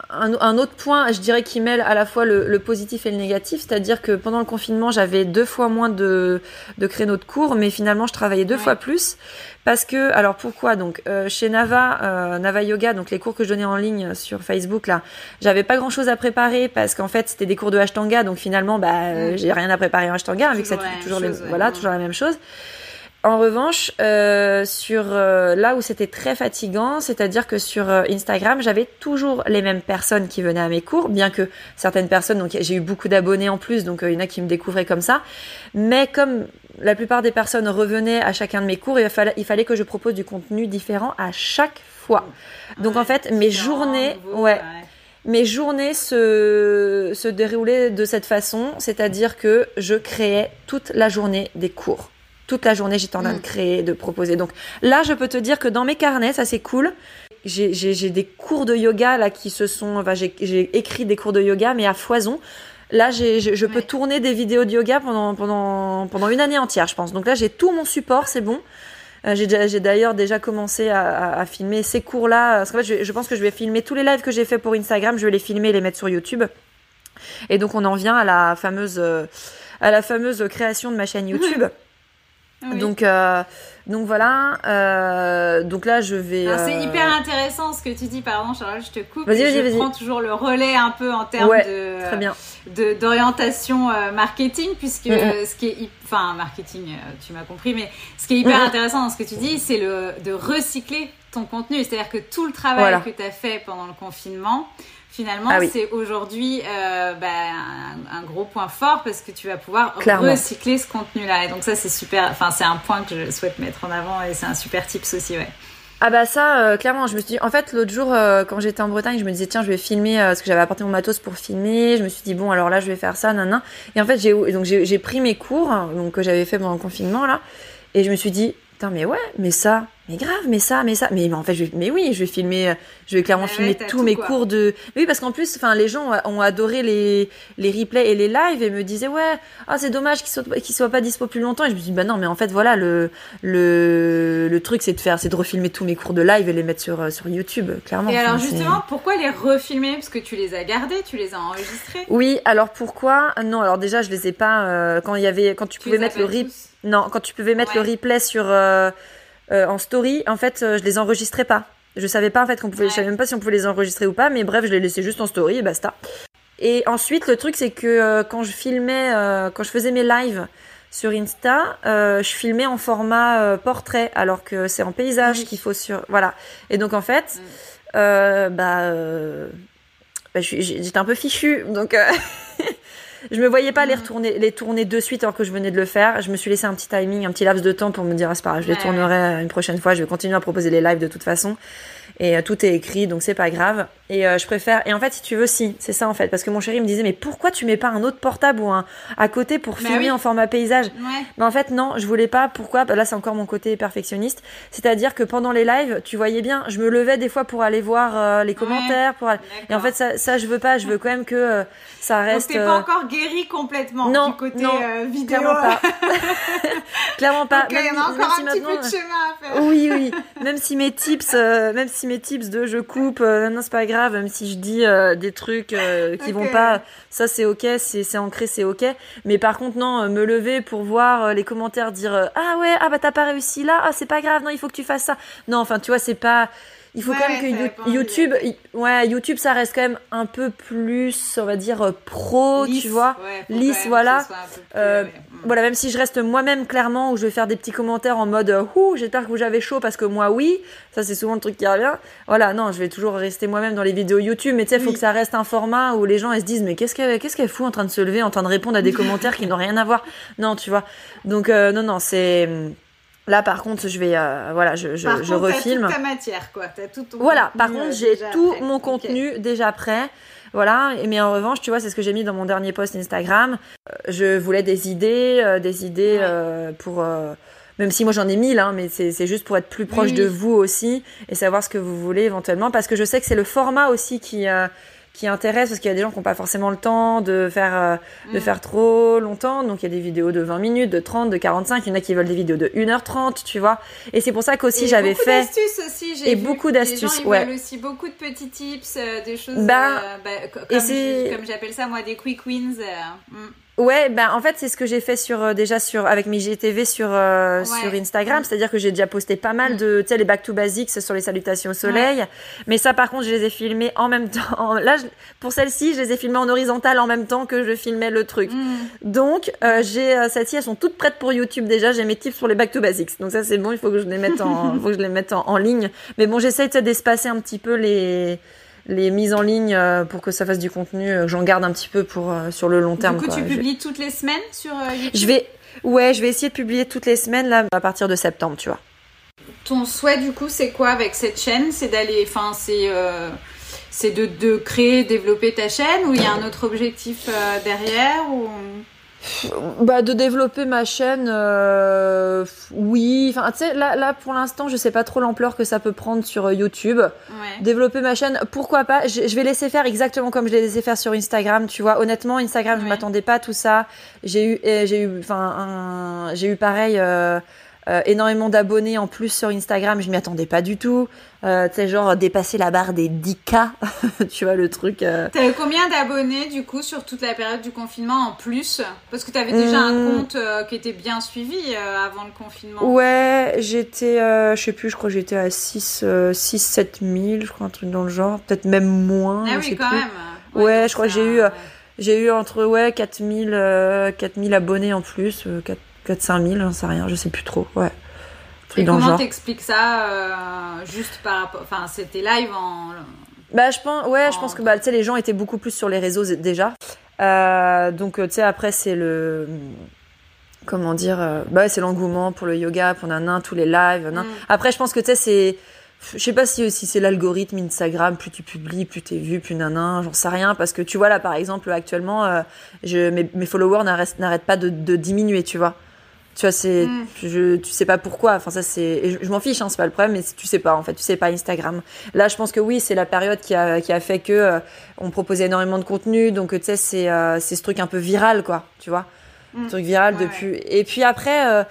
un, autre point, je dirais, qui mêle à la fois le, positif et le négatif, c'est-à-dire que pendant le confinement, j'avais deux fois moins de, de créneaux de cours, mais finalement, je travaillais deux fois plus. Parce que, alors pourquoi? Donc, euh, chez Nava, euh, Nava Yoga, donc les cours que je donnais en ligne sur Facebook, là, j'avais pas grand-chose à préparer parce qu'en fait, c'était des cours de Ashtanga, donc finalement, bah, euh, j'ai rien à préparer en Ashtanga, vu que c'est toujours, voilà, toujours la même chose. En revanche, euh, sur euh, là où c'était très fatigant, c'est-à-dire que sur euh, Instagram, j'avais toujours les mêmes personnes qui venaient à mes cours, bien que certaines personnes, donc j'ai eu beaucoup d'abonnés en plus, donc il y en a qui me découvraient comme ça. Mais comme la plupart des personnes revenaient à chacun de mes cours, il fallait, il fallait que je propose du contenu différent à chaque fois. Donc en fait, mes journées, ouais. Mes journées se, se déroulaient de cette façon, c'est-à-dire que je créais toute la journée des cours toute la journée, j'étais en train de mm. créer, de proposer. Donc là, je peux te dire que dans mes carnets, ça c'est cool. J'ai des cours de yoga là qui se sont. Enfin, j'ai écrit des cours de yoga, mais à foison. Là, je, peux tourner des vidéos de yoga pendant, pendant, pendant une année entière, je pense. Donc là, j'ai tout mon support, c'est bon. Euh, j'ai d'ailleurs déjà commencé à, filmer ces cours-là. Parce qu'en fait, je, pense que je vais filmer tous les lives que j'ai fait pour Instagram. Je vais les filmer et les mettre sur YouTube. Et donc, on en vient à la fameuse, euh, à la fameuse création de ma chaîne *laughs* YouTube. Donc, euh, donc voilà. Euh, donc là, je vais. C'est euh, hyper intéressant ce que tu dis. Pardon, Charlotte, je te coupe. Vas-y, vas-y, vas-y. Je prends toujours le relais un peu en termes de. Très bien. d'orientation marketing, puisque ce qui est. Enfin, marketing, tu m'as compris, mais ce qui est hyper intéressant dans ce que tu dis, c'est le de recycler ton contenu. C'est-à-dire que tout le travail que tu as fait pendant le confinement, finalement, ah c'est aujourd'hui euh, bah, un, gros point fort parce que tu vas pouvoir recycler ce contenu-là. Et donc ça, c'est super. Enfin, c'est un point que je souhaite mettre en avant et c'est un super tips aussi, ouais. Ah bah ça, euh, clairement, je me suis dit, en fait, l'autre jour, euh, quand j'étais en Bretagne, je me disais, tiens, je vais filmer, parce que j'avais apporté mon matos pour filmer, je me suis dit, bon, alors là, je vais faire ça, nan, Et en fait, j'ai donc j'ai pris mes cours, donc que j'avais fait pendant le confinement, là, et je me suis dit, putain, mais ouais, mais ça, mais grave, mais ça, mais ça, mais, en fait, je vais, mais oui, je vais filmer, je vais clairement filmer tous mes cours de. Mais oui, parce qu'en plus, enfin, les gens ont adoré les les replays et les lives et me disaient ouais, ah c'est dommage qu'ils soient qu'ils soient pas dispo plus longtemps. Et je me dis bah non, mais en fait voilà le le le truc c'est de faire, c'est de refilmer tous mes cours de live et les mettre sur sur YouTube, clairement. Et alors justement, pourquoi les refilmer? Parce que tu les as gardés, tu les as enregistrés? Oui, alors pourquoi? Non, alors déjà je les ai pas euh, quand il y avait quand tu, pouvais mettre le replay. Non, quand tu pouvais mettre le replay sur euh, euh, en story, en fait, euh, je les enregistrais pas. Je savais pas en fait qu'on pouvait, je savais même pas si on pouvait les enregistrer ou pas, mais bref, je les laissais juste en story et basta. Et ensuite, le truc c'est que euh, quand je filmais, quand je faisais mes lives sur Insta, je filmais en format portrait, alors que c'est en paysage qu'il faut sur, voilà. Et donc en fait, mm. bah, bah j'étais un peu fichu, donc. *laughs* Je me voyais pas les retourner, les tourner de suite alors que je venais de le faire. Je me suis laissé un petit timing, un petit laps de temps pour me dire, ah, c'est pas grave, je les tournerai une prochaine fois. Je vais continuer à proposer les lives de toute façon. Et euh, tout est écrit, donc c'est pas grave. Et euh, je préfère. Et en fait, si tu veux, si, c'est ça en fait. Parce que mon chéri me disait, mais pourquoi tu mets pas un autre portable ou un à côté pour bah filmer en format paysage? Mais en fait, non, je voulais pas. Pourquoi? Bah, Là, c'est encore mon côté perfectionniste. C'est-à-dire que pendant les lives, tu voyais bien, je me levais des fois pour aller voir euh, les commentaires. Pour Et en fait, ça, ça, je veux pas. Je veux *laughs* quand même que euh, ça reste. Donc, t'es pas encore guéri complètement non, du côté non, vidéo. Clairement pas. *laughs* clairement pas. il y en a encore un petit peu de chemin à faire. oui, oui. Même si mes tips, même si mes tips de je coupe, non, c'est pas grave même si je dis euh, des trucs euh, qui vont pas, ça c'est ok, c'est ancré, c'est ok. Mais par contre, non, euh, me lever pour voir les commentaires dire ah ouais, ah bah t'as pas réussi là, ah c'est pas grave, non, il faut que tu fasses ça. Non, enfin, tu vois, c'est pas il faut quand même que YouTube, ouais, YouTube, ça reste quand même un peu plus, on va dire, euh, pro, tu vois, lisse, voilà. Euh, voilà, même si je reste moi-même clairement, où je vais faire des petits commentaires en mode, euh, ouh, j'espère que vous avez chaud parce que moi, oui, ça c'est souvent le truc qui revient. Voilà, non, je vais toujours rester moi-même dans les vidéos YouTube, mais tu sais, il faut que ça reste un format où les gens ils se disent, mais qu'est-ce qu'elle, qu'est-ce qu'elle fout en train de se lever, en train de répondre à des *laughs* commentaires qui n'ont rien à voir? Non, tu vois. Donc, non, non, c'est Là, par contre, je vais, euh, voilà, je, je, par je refilme. As toute ta matière, quoi. As tout ton voilà. Par contre, j'ai tout mon contenu déjà prêt. Voilà. Mais en revanche, tu vois, c'est ce que j'ai mis dans mon dernier post Instagram. Euh, je voulais des idées, euh, des idées pour. même si moi j'en ai mille, hein, mais c'est juste pour être plus proche de vous aussi et savoir ce que vous voulez éventuellement, parce que je sais que c'est le format aussi qui qui intéresse parce qu'il y a des gens qui n'ont pas forcément le temps de faire euh, de mm. faire trop longtemps donc il y a des vidéos de 20 minutes de 30 de 45 il y en a qui veulent des vidéos de 1h30 tu vois et c'est pour ça qu'aussi j'avais fait d'astuces aussi et beaucoup d'astuces ouais veulent aussi beaucoup de petits tips euh, des choses bah, euh, bah, comme, comme j'appelle ça moi des quick wins mm. Ouais, ben en fait c'est ce que j'ai fait sur euh, déjà sur avec mes GTV sur euh, sur Instagram, c'est-à-dire que j'ai déjà posté pas mal de tu sais les back to basics sur les salutations au soleil, mais ça par contre je les ai filmés en même temps. Là pour celle-ci, je les ai filmés en horizontal en même temps que je filmais le truc. Mm. Donc euh, j'ai celles-ci elles sont toutes prêtes pour YouTube déjà, j'ai mes tips pour les back to basics. Donc ça c'est bon, il faut que je les mette en *laughs* faut que je les mette en, en ligne. Mais bon, j'essaie d'espacer un petit peu les les mises en ligne euh, pour que ça fasse du contenu, euh, j'en garde un petit peu pour euh, sur le long terme. Du coup, tu publies toutes les semaines sur YouTube Je vais, ouais, je vais essayer de publier toutes les semaines là à partir de septembre, tu vois. Ton souhait du coup, c'est quoi avec cette chaîne? C'est d'aller, enfin, c'est c'est de, de, créer, développer ta chaîne ou il y a un autre objectif derrière ou bah de développer ma chaîne euh, oui. Enfin tu sais là là pour l'instant je sais pas trop l'ampleur que ça peut prendre sur euh, YouTube. Développer ma chaîne pourquoi pas? Je, vais laisser faire exactement comme je l'ai laissé faire sur Instagram tu vois. Honnêtement Instagram je m'attendais pas à tout ça. J'ai eu j'ai eu enfin j'ai eu pareil euh, euh, énormément d'abonnés en plus sur Instagram, je m'y attendais pas du tout. Euh, tu sais, genre dépasser la barre des 10K, *laughs* tu vois le truc. Euh... T'avais combien d'abonnés du coup sur toute la période du confinement en plus? Parce que t'avais déjà un hmm. compte euh, qui était bien suivi avant le confinement. Ouais, j'étais, je sais plus, je crois que j'étais à 6, 6, 7 000, je crois, un truc dans le genre. Peut-être même moins. Ah oui, quand même. Ouais, je crois que j'ai eu. J'ai eu entre ouais 4000 4000 abonnés en plus, 4 4 5 000, j'en sais rien, je sais plus trop, ouais. genre. Comment t'expliques ça juste par rapport, enfin c'était live en bah je pense ouais, je pense que bah tu sais les gens étaient beaucoup plus sur les réseaux déjà. donc tu sais après c'est le comment dire bah c'est l'engouement pour le yoga pour nanan tous les lives mm. après je pense que tu sais c'est je sais pas si, si c'est l'algorithme Instagram, plus tu publies, plus t'es vu, plus nanan, j'en sais rien, parce que tu vois là par exemple actuellement, euh, je, mes, mes followers n'arrêtent pas de, de, diminuer, tu vois. Tu vois, c'est, mm. je, tu sais pas pourquoi. Enfin ça c'est, je, m'en fiche, hein, c'est pas le problème, mais tu sais pas en fait, tu sais pas Instagram. Là, je pense que oui, c'est la période qui a, qui a fait que euh, on proposait énormément de contenu, donc tu sais c'est, euh, c'est ce truc un peu viral quoi, tu vois. Mm. truc viral depuis. Et puis après, euh,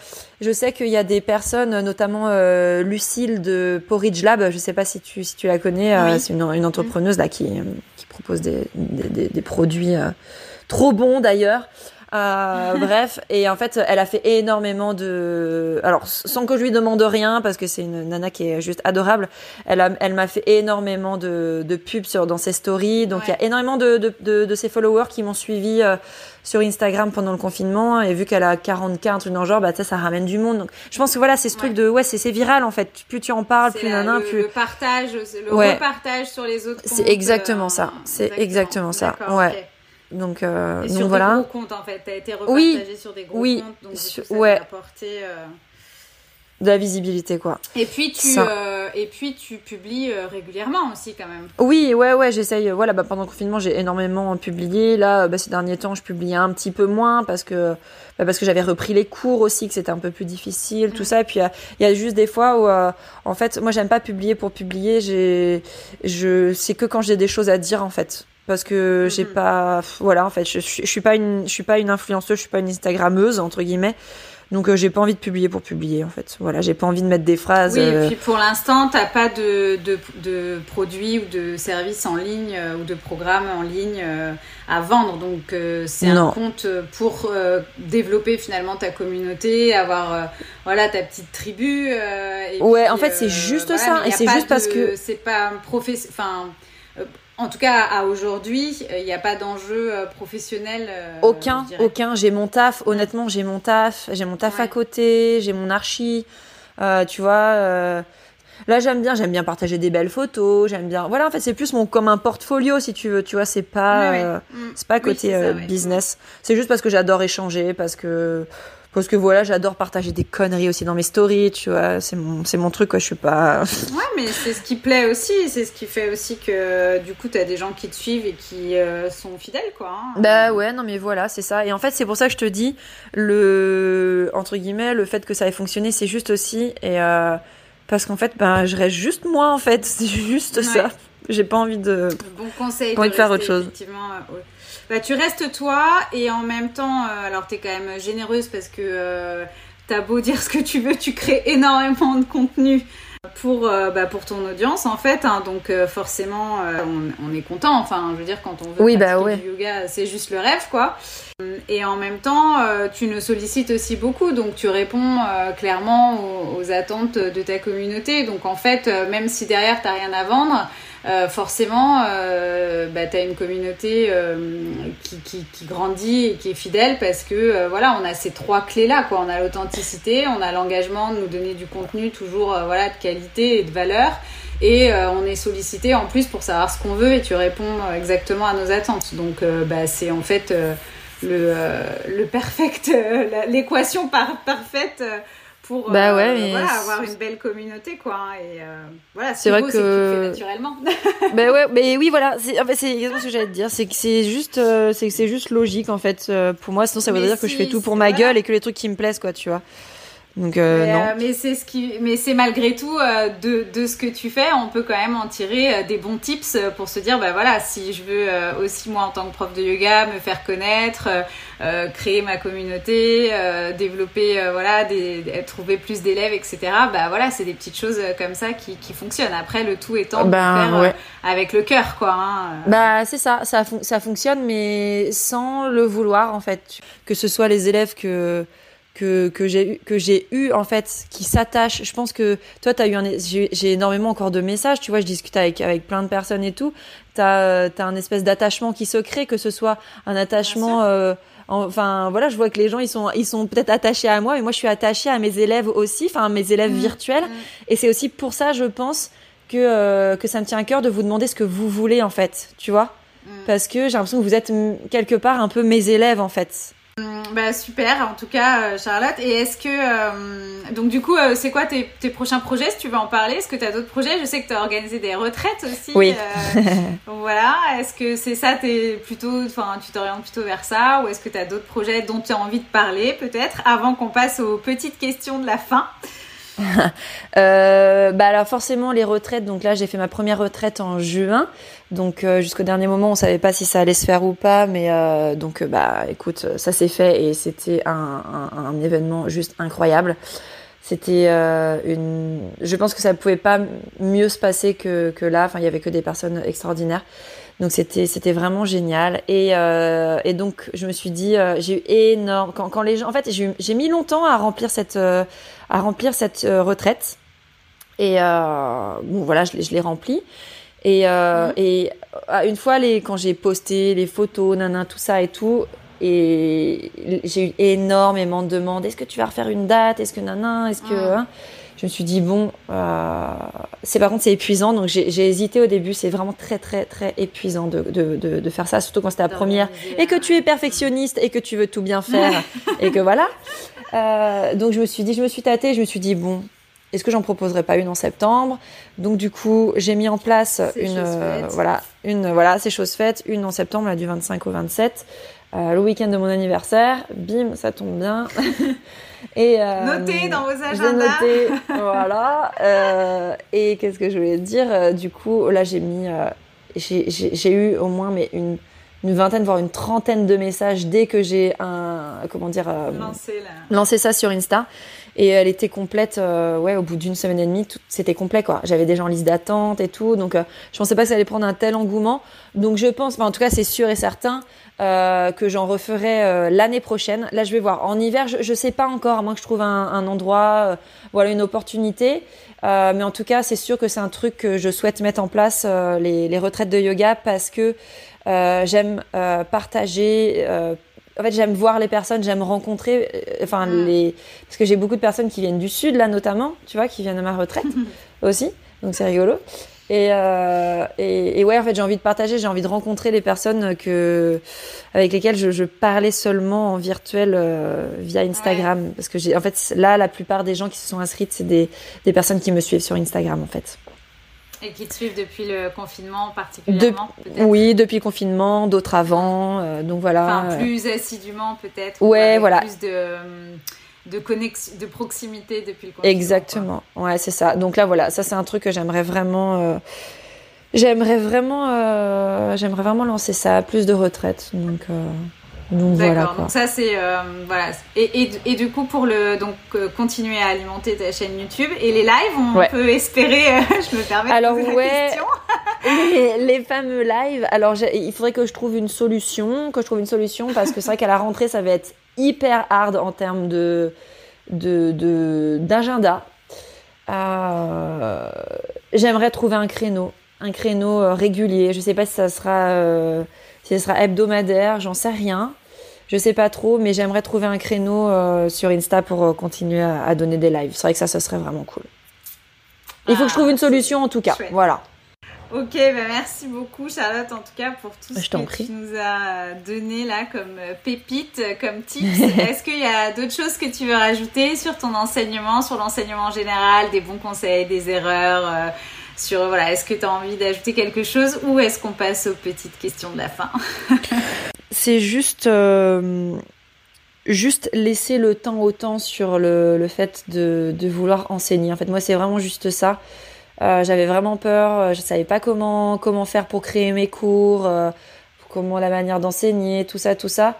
je sais qu'il y a des personnes, notamment euh, Lucille de Porridge Lab, je sais pas si tu, si tu la connais, euh, c'est une, une, entrepreneuse là qui, qui propose des, des, des produits trop bons d'ailleurs. Euh, *laughs* bref, et en fait, elle a fait énormément de. Alors, sans que je lui demande rien, parce que c'est une nana qui est juste adorable, elle, a, elle m'a fait énormément de, de pubs sur, dans ses stories. Donc, il y a énormément de, de, de, de ses followers qui m'ont suivi euh, sur Instagram pendant le confinement. Et vu qu'elle a 40K, un truc dans le genre, bah, ça, ça ramène du monde. Donc, je pense que voilà, c'est ce truc de. Ouais, c'est viral en fait. Plus tu en parles, plus nana, plus. Le partage, le repartage sur les autres. C'est exactement ça. Euh, c'est exactement ça. Ouais. Donc, euh, et sur voilà. Des gros comptes en fait, t'as été repartagé sur des gros oui, comptes, donc sur, ça ouais. apporté euh... de la visibilité quoi. Et puis tu euh, et puis tu publies euh, régulièrement aussi quand même. Oui, ouais ouais, j'essaye voilà, bah, pendant le confinement, j'ai énormément publié. Là, bah, ces derniers temps, je publiais un petit peu moins parce que bah, parce que j'avais repris les cours aussi que c'était un peu plus difficile, tout mm. ça et puis il y, a juste des fois où euh, en fait, moi j'aime pas publier pour publier, j'ai je c'est que quand j'ai des choses à dire en fait parce que j'ai mhm. pas voilà en fait je, je, suis pas une je suis pas une influenceuse je suis pas une instagrammeuse entre guillemets. Donc euh, j'ai pas envie de publier pour publier en fait. Voilà j'ai pas envie de mettre des phrases oui et euh, puis pour l'instant t'as pas de, de, de, produits ou de services en ligne euh, ou de programmes en ligne à vendre. Donc c'est un compte pour développer finalement ta communauté avoir voilà ta petite tribu et ouais en fait c'est juste ça et c'est juste parce que c'est pas professionnel enfin en tout cas, à aujourd'hui, il euh, n'y a pas d'enjeu euh, professionnel. Euh, aucun, aucun. J'ai mon taf. Honnêtement, j'ai mon taf. J'ai mon taf à côté. J'ai mon archi. tu vois. Là, j'aime bien, j'aime bien partager des belles photos, j'aime bien. Voilà, en fait, c'est plus mon comme un portfolio, si tu veux. Tu vois, c'est pas, mm. c'est pas côté business. C'est juste parce que j'adore échanger, parce que parce que voilà, j'adore partager des conneries aussi dans mes stories, tu vois, c'est mon, c'est mon truc, quoi, je suis pas... *laughs* Ouais, mais c'est ce qui plaît aussi, c'est ce qui fait aussi que, du coup, t'as des gens qui te suivent et qui euh, sont fidèles, quoi. Hein. Bah ouais, non mais voilà, c'est ça. Et en fait, c'est pour ça que je te dis, le, entre guillemets, le fait que ça ait fonctionné, c'est juste aussi, et euh, parce qu'en fait, ben, je reste juste moi, en fait, *laughs* c'est juste ça. J'ai pas envie de... Bon conseil. Pas envie de, faire autre chose. Effectivement, euh, bah, tu restes toi et en même temps, euh, alors tu es quand même généreuse parce que euh, t'as beau *laughs* dire ce que tu veux, tu crées énormément de contenu pour, euh, bah, pour ton audience en fait. Hein, donc forcément, on, est content. Enfin, je veux dire, quand on veut oui, bah, ouais. du yoga, c'est juste le rêve quoi. Et en même temps, tu nous sollicites aussi beaucoup, donc tu réponds clairement aux, aux, attentes de ta communauté. Donc en fait, même si derrière t'as rien à vendre, euh, forcément, euh, bah, tu as une communauté euh, qui, grandit et qui est fidèle parce que voilà, on a ces trois clés-là. Quoi. On a l'authenticité, on a l'engagement de nous donner du contenu toujours voilà, de qualité et de valeur. Et on est sollicité en plus pour savoir ce qu'on veut et tu réponds exactement à nos attentes. Donc bah, c'est en fait le, le perfect, l'équation par, parfaite pour bah ouais, euh, voilà, avoir une belle communauté quoi hein, et euh, voilà c'est vrai beau, que tu le fais naturellement. *laughs* Bah ouais mais oui voilà c'est en fait c'est exactement ce que j'allais te dire c'est que c'est juste euh, c'est c'est juste logique en fait pour moi sinon ça voudrait dire que je fais tout pour ma gueule et que les trucs qui me plaisent quoi tu vois donc euh, mais, non. Euh, mais c'est ce qui, mais c'est malgré tout euh, de, de ce que tu fais, on peut quand même en tirer des bons tips pour se dire, bah voilà, si je veux aussi moi en tant que prof de yoga me faire connaître, créer ma communauté, développer, voilà, des, trouver plus d'élèves, etc. Bah voilà, c'est des petites choses comme ça qui, qui fonctionnent. Après, le tout étant de ben, faire avec le cœur, quoi. Hein. Bah c'est ça, ça, ça fonctionne, mais sans le vouloir en fait. Que ce soit les élèves que que que j'ai que j'ai eu en fait qui s'attachent je pense que toi tu as eu un j'ai énormément encore de messages tu vois je discute avec avec plein de personnes et tout tu as, as un espèce d'attachement qui se crée que ce soit un attachement euh, Enfin, voilà, je vois que les gens, ils sont, ils sont peut-être attachés à moi, mais moi, je suis attachée à mes élèves aussi, enfin, mes élèves mmh. virtuels. Mmh. Et c'est aussi pour ça, je pense, que, euh, que ça me tient à cœur de vous demander ce que vous voulez, en fait, tu vois mmh. Parce que j'ai l'impression que vous êtes quelque part un peu mes élèves, en fait. Bah super, en tout cas euh, Charlotte. Et est-ce que euh, donc du coup euh, c'est quoi tes, tes, prochains projets si tu veux en parler? Est-ce que tu as d'autres projets? Je sais que tu as organisé des retraites aussi. Oui. *laughs* voilà. Est-ce que c'est ça T'es plutôt, enfin tu t'orientes plutôt vers ça ou est-ce que tu as d'autres projets dont tu as envie de parler peut-être avant qu'on passe aux petites questions de la fin? *laughs* euh, bah alors forcément les retraites. Donc là j'ai fait ma première retraite en juin. Donc euh, jusqu'au dernier moment on savait pas si ça allait se faire ou pas, mais euh, donc euh, bah écoute ça s'est fait et c'était un, un, événement juste incroyable. C'était une. Je pense que ça pouvait pas mieux se passer que, que là. Enfin il y avait que des personnes extraordinaires. Donc c'était c'était vraiment génial et et donc je me suis dit j'ai eu énorme quand les gens en fait j'ai mis longtemps à remplir cette à remplir cette retraite et bon voilà je, je l'ai remplie et, euh, mhm. et euh, une fois, les, quand j'ai posté les photos, nanan, tout ça et tout, et j'ai eu énormément de demandes. Est-ce que tu vas refaire une date? Est-ce que nanan Est-ce que mhm. hein? je me suis dit bon, euh, c'est par contre c'est épuisant. Donc j'ai hésité au début. C'est vraiment très très très épuisant de, de, de, de faire ça, surtout quand c'était la première et que tu es perfectionniste et que tu veux tout bien faire *laughs* et que voilà. Euh, donc je me suis dit, je me suis tâtée. Je me suis dit bon, est-ce que j'en proposerai pas une en septembre? Donc du coup, j'ai mis en place une euh, voilà, une voilà, ces choses faites, une en septembre là, du 25 au 27, euh, le week-end de mon anniversaire. Bim, ça tombe bien. *laughs* et euh, notez dans vos agendas. Noté, *laughs* voilà. Euh, et qu'est-ce que je voulais dire Du coup, là j'ai mis j'ai eu au moins mais une une vingtaine voire une trentaine de messages dès que j'ai un comment dire lancé, lancé ça sur Insta et elle était complète, euh, ouais, au bout d'une semaine et demie, c'était complet, quoi. J'avais déjà en liste d'attente et tout, donc euh, je pensais pas que ça allait prendre un tel engouement. Donc je pense, enfin, en tout cas, c'est sûr et certain euh, que j'en referai euh, l'année prochaine. Là, je vais voir. En hiver, je, je sais pas encore, à moins que je trouve un, un endroit, voilà, une opportunité. mais en tout cas, c'est sûr que c'est un truc que je souhaite mettre en place, les, les, retraites de yoga, parce que j'aime partager en fait, j'aime voir les personnes, j'aime rencontrer, euh, enfin mm. les, parce que j'ai beaucoup de personnes qui viennent du sud là notamment, tu vois, qui viennent à ma retraite *laughs* aussi, donc c'est rigolo. Et, euh, et, et, ouais, en fait, j'ai envie de partager, j'ai envie de rencontrer les personnes que avec lesquelles je, je parlais seulement en virtuel euh, via Instagram, parce que j'ai, en fait, là, la plupart des gens qui se sont inscrites, c'est des, des personnes qui me suivent sur Instagram, en fait. Et qui te suivent depuis le confinement particulièrement Oui, depuis le confinement, d'autres avant. Euh, donc voilà. Enfin, plus assidûment peut-être. Ouais, voilà. Plus de, de, connexion, de proximité depuis le confinement. Exactement. Ouais, c'est ça. Donc là, voilà, ça c'est un truc que j'aimerais vraiment. Euh, j'aimerais vraiment, euh, j'aimerais vraiment lancer ça, plus de retraite. Donc. Donc voilà. Donc ça c'est euh, voilà. Et, et, et, du coup pour le donc euh, continuer à alimenter ta chaîne YouTube et les lives, on peut espérer. Euh, *laughs* je me permets alors, de poser ouais, la question. *laughs* les, les, fameux lives. Alors il faudrait que je trouve une solution, que je trouve une solution parce que c'est vrai qu'à la rentrée ça va être hyper hard en termes de de d'agenda. Euh, J'aimerais trouver un créneau, un créneau régulier. Je sais pas si ça sera si ce sera hebdomadaire, j'en sais rien. Je sais pas trop, mais j'aimerais trouver un créneau euh, sur Insta pour euh, continuer à, donner des lives. C'est vrai que ça, ce serait vraiment cool. Il faut que je trouve une ah, solution en tout cas. Voilà. Ok, bah merci beaucoup Charlotte en tout cas pour tout ce que prie. tu nous as donné là comme euh, pépite, comme tips. *laughs* Est-ce qu'il y a d'autres choses que tu veux rajouter sur ton enseignement, sur l'enseignement général, des bons conseils, des erreurs sur voilà, est-ce que tu as envie d'ajouter quelque chose ou est-ce qu'on passe aux petites questions de la fin? *laughs* C'est juste euh, juste laisser le temps au temps sur le, fait de, vouloir enseigner. En fait, moi, c'est vraiment juste ça. Euh, J'avais vraiment peur, je savais pas comment comment faire pour créer mes cours, euh, comment la manière d'enseigner, tout ça, tout ça.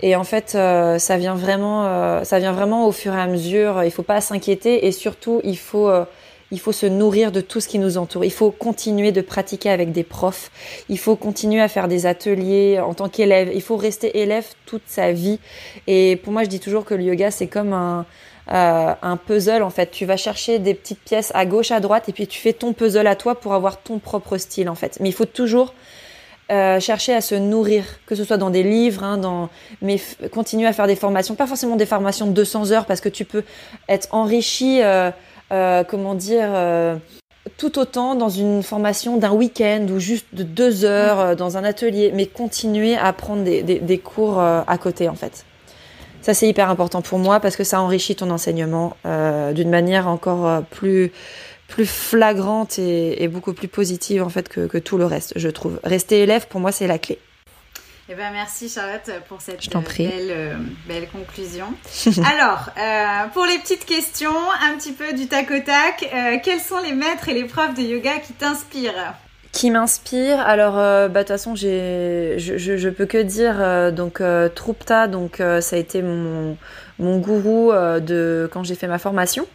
Et en fait, euh, ça vient vraiment, euh, ça vient vraiment au fur et à mesure. Il faut pas s'inquiéter et surtout, il faut il faut se nourrir de tout ce qui nous entoure. Il faut continuer de pratiquer avec des profs. Il faut continuer à faire des ateliers en tant qu'élève. Il faut rester élève toute sa vie. Et pour moi, je dis toujours que le yoga, c'est comme un, euh, un puzzle en fait. Tu vas chercher des petites pièces à gauche, à droite, et puis tu fais ton puzzle à toi pour avoir ton propre style en fait. Mais il faut toujours euh, chercher à se nourrir, que ce soit dans des livres, hein, dans, mais continuer à faire des formations, pas forcément des formations de 200 heures, parce que tu peux être enrichi, euh, euh, comment dire, tout autant dans une formation d'un week-end ou juste de deux heures dans un atelier, mais continuer à prendre des, des cours à côté en fait. Ça c'est hyper important pour moi parce que ça enrichit ton enseignement d'une manière encore plus plus flagrante et, beaucoup plus positive en fait que, tout le reste, je trouve. Rester élève, pour moi, c'est la clé. Eh ben, merci Charlotte pour cette euh, belle, euh, belle, conclusion. *laughs* Alors, euh, pour les petites questions, un petit peu du tac au tac, quels sont les maîtres et les profs de yoga qui t'inspirent? Qui m'inspire alors bah, de toute façon j'ai je, je, peux que dire donc Trupta donc ça a été mon mon gourou de quand j'ai fait ma formation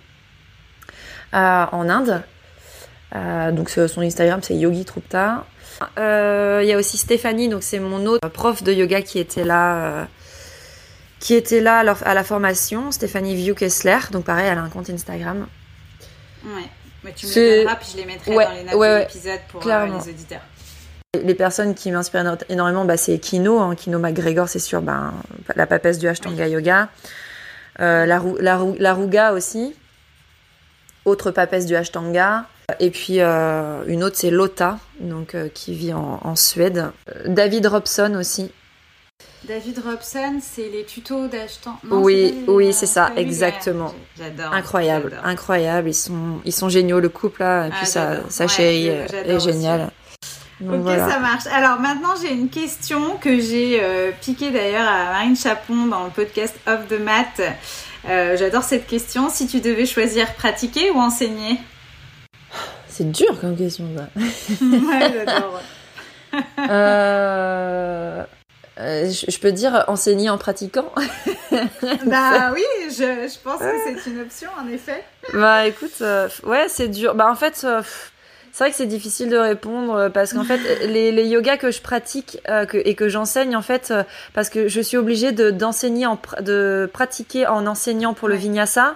en Inde. Donc son Instagram c'est Yogi Trupta. Euh, il y a aussi Stéphanie, donc c'est mon autre prof de yoga qui était là, euh, qui était là à, la formation. Stéphanie View Kessler, donc pareil, elle a un compte Instagram. Ouais, mais tu me les puis je les mettrai dans les notes de l'épisode pour les auditeurs. Les personnes qui m'inspirent énormément, bah, c'est Kino, hein. Kino McGregor, c'est sûr, ben, la papesse du Ashtanga Yoga. la, la, la Ruga aussi autre papesse du Ashtanga. Et puis euh, une autre, c'est Lotta, donc, euh, qui vit en, Suède. David Robson aussi. David Robson, c'est les tutos d'Ashtanga. Oui, oui, c'est ça, exactement. J'adore. Incroyable, incroyable. Ils sont, ils sont géniaux, le couple là. Et puis ah, sa, chérie est géniale. ok, ça marche. Alors maintenant, j'ai une question que j'ai euh, piquée d'ailleurs à Marine Chapon dans le podcast Off the Mat. Euh, j'adore cette question. Si tu devais choisir pratiquer ou enseigner? C'est dur comme question, ça. *laughs* ouais, j'adore. Euh, euh, je, peux dire enseigner en pratiquant? *laughs* Bah oui, je, je pense que c'est une option en effet. Bah écoute, ouais, c'est dur. Bah en fait, c'est vrai que c'est difficile de répondre euh, parce qu'en fait, *laughs* les, les yogas que je pratique euh, que, et que j'enseigne, en fait, euh, parce que je suis obligée de, d'enseigner, en, de pratiquer en enseignant pour le vinyasa.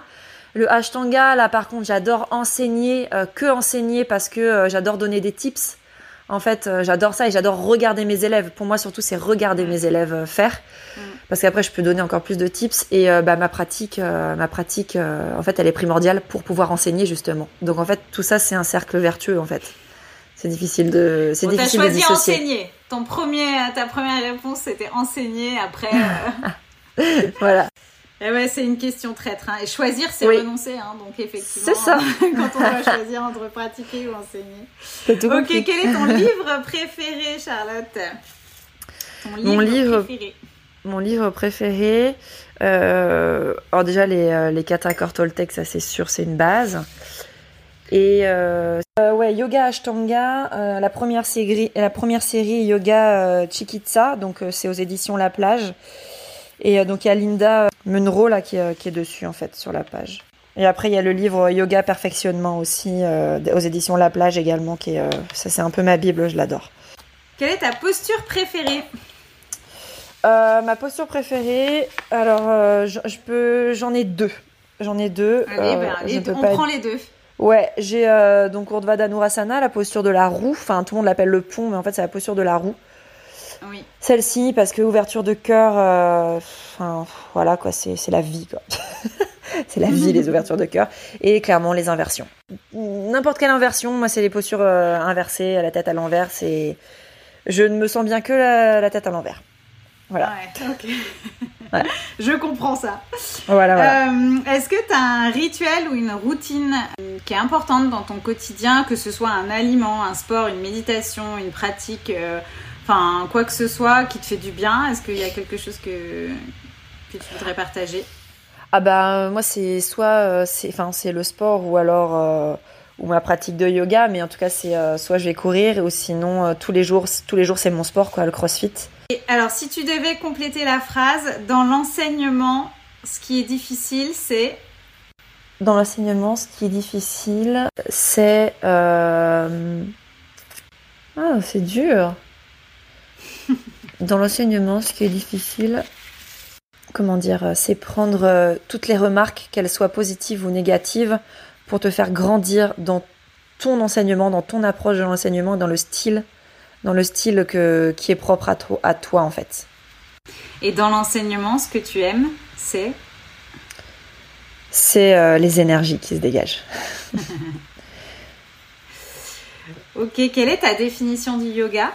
Le ashtanga, là, par contre, j'adore enseigner, que enseigner parce que j'adore donner des tips. En fait, j'adore ça et j'adore regarder mes élèves. Pour moi, surtout, c'est regarder mes élèves faire. Parce qu'après, je peux donner encore plus de tips. Et bah, ma pratique, ma pratique en fait, elle est primordiale pour pouvoir enseigner, justement. Donc, en fait, tout ça, c'est un cercle vertueux, en fait. C'est difficile de, c'est difficile choisi enseigner. Ton premier, ta première réponse, c'était enseigner. Après, *laughs* *laughs* voilà. Et eh ouais, c'est une question traître. Hein. Et choisir, c'est renoncer. Hein. Donc effectivement, c'est ça. *laughs* quand on doit choisir entre *laughs* pratiquer ou enseigner. ok, quel est ton *laughs* livre préféré, Charlotte? Ton livre, Mon livre préféré. Mon livre préféré. Euh... alors déjà les, euh, les quatre accords Toltec, ça c'est sûr, c'est une base. Et euh, euh, ouais, Yoga Ashtanga, euh, la première série, la première série Yoga Chikitsa, donc c'est aux éditions La Plage. Et donc il y a Linda Munro là qui, qui, est dessus en fait sur la page. Et après il y a le livre Yoga Perfectionnement aussi aux éditions La Plage également qui est ça c'est un peu ma bible, je l'adore. Quelle est ta posture préférée? Ma posture préférée, alors je, peux, j'en ai deux. J'en ai deux. Allez, ben, on prend les deux. Ouais, j'ai euh, donc Urdhva Dhanurasana, la posture de la roue. Enfin, tout le monde l'appelle le pont, mais en fait, c'est la posture de la roue. Oui. Celle-ci, parce que ouverture de cœur, euh, enfin, voilà, quoi, c'est la vie, quoi. *laughs* c'est la vie, les ouvertures de cœur. Et clairement, les inversions. N'importe quelle inversion, moi, c'est les postures euh, inversées, la tête à l'envers. C'est. Je ne me sens bien que la tête à l'envers. Voilà. Ouais, *laughs* Je comprends ça. Voilà, euh, Est-ce que tu as un rituel ou une routine qui est importante dans ton quotidien, que ce soit un aliment, un sport, une méditation, une pratique, euh, enfin quoi que ce soit qui te fait du bien Est-ce qu'il y a quelque chose que, que tu voudrais partager? Ah bah moi c'est soit c'est enfin c'est le sport ou alors ou ma pratique de yoga, mais en tout cas c'est soit je vais courir ou sinon tous les jours tous les jours c'est mon sport quoi le CrossFit. Alors, si tu devais compléter la phrase, dans l'enseignement, ce qui est difficile, c'est... Dans l'enseignement, ce qui est difficile, c'est... Euh, ah, c'est dur. Dans l'enseignement, ce qui est difficile, comment dire, c'est prendre euh, toutes les remarques, qu'elles soient positives ou négatives, pour te faire grandir dans ton enseignement, dans ton approche de l'enseignement, dans le style dans le style que, qui est propre à, toi, à toi en fait. Et dans l'enseignement, ce que tu aimes, c'est? C'est euh, les énergies qui se dégagent. *laughs* ok, quelle est ta définition du yoga?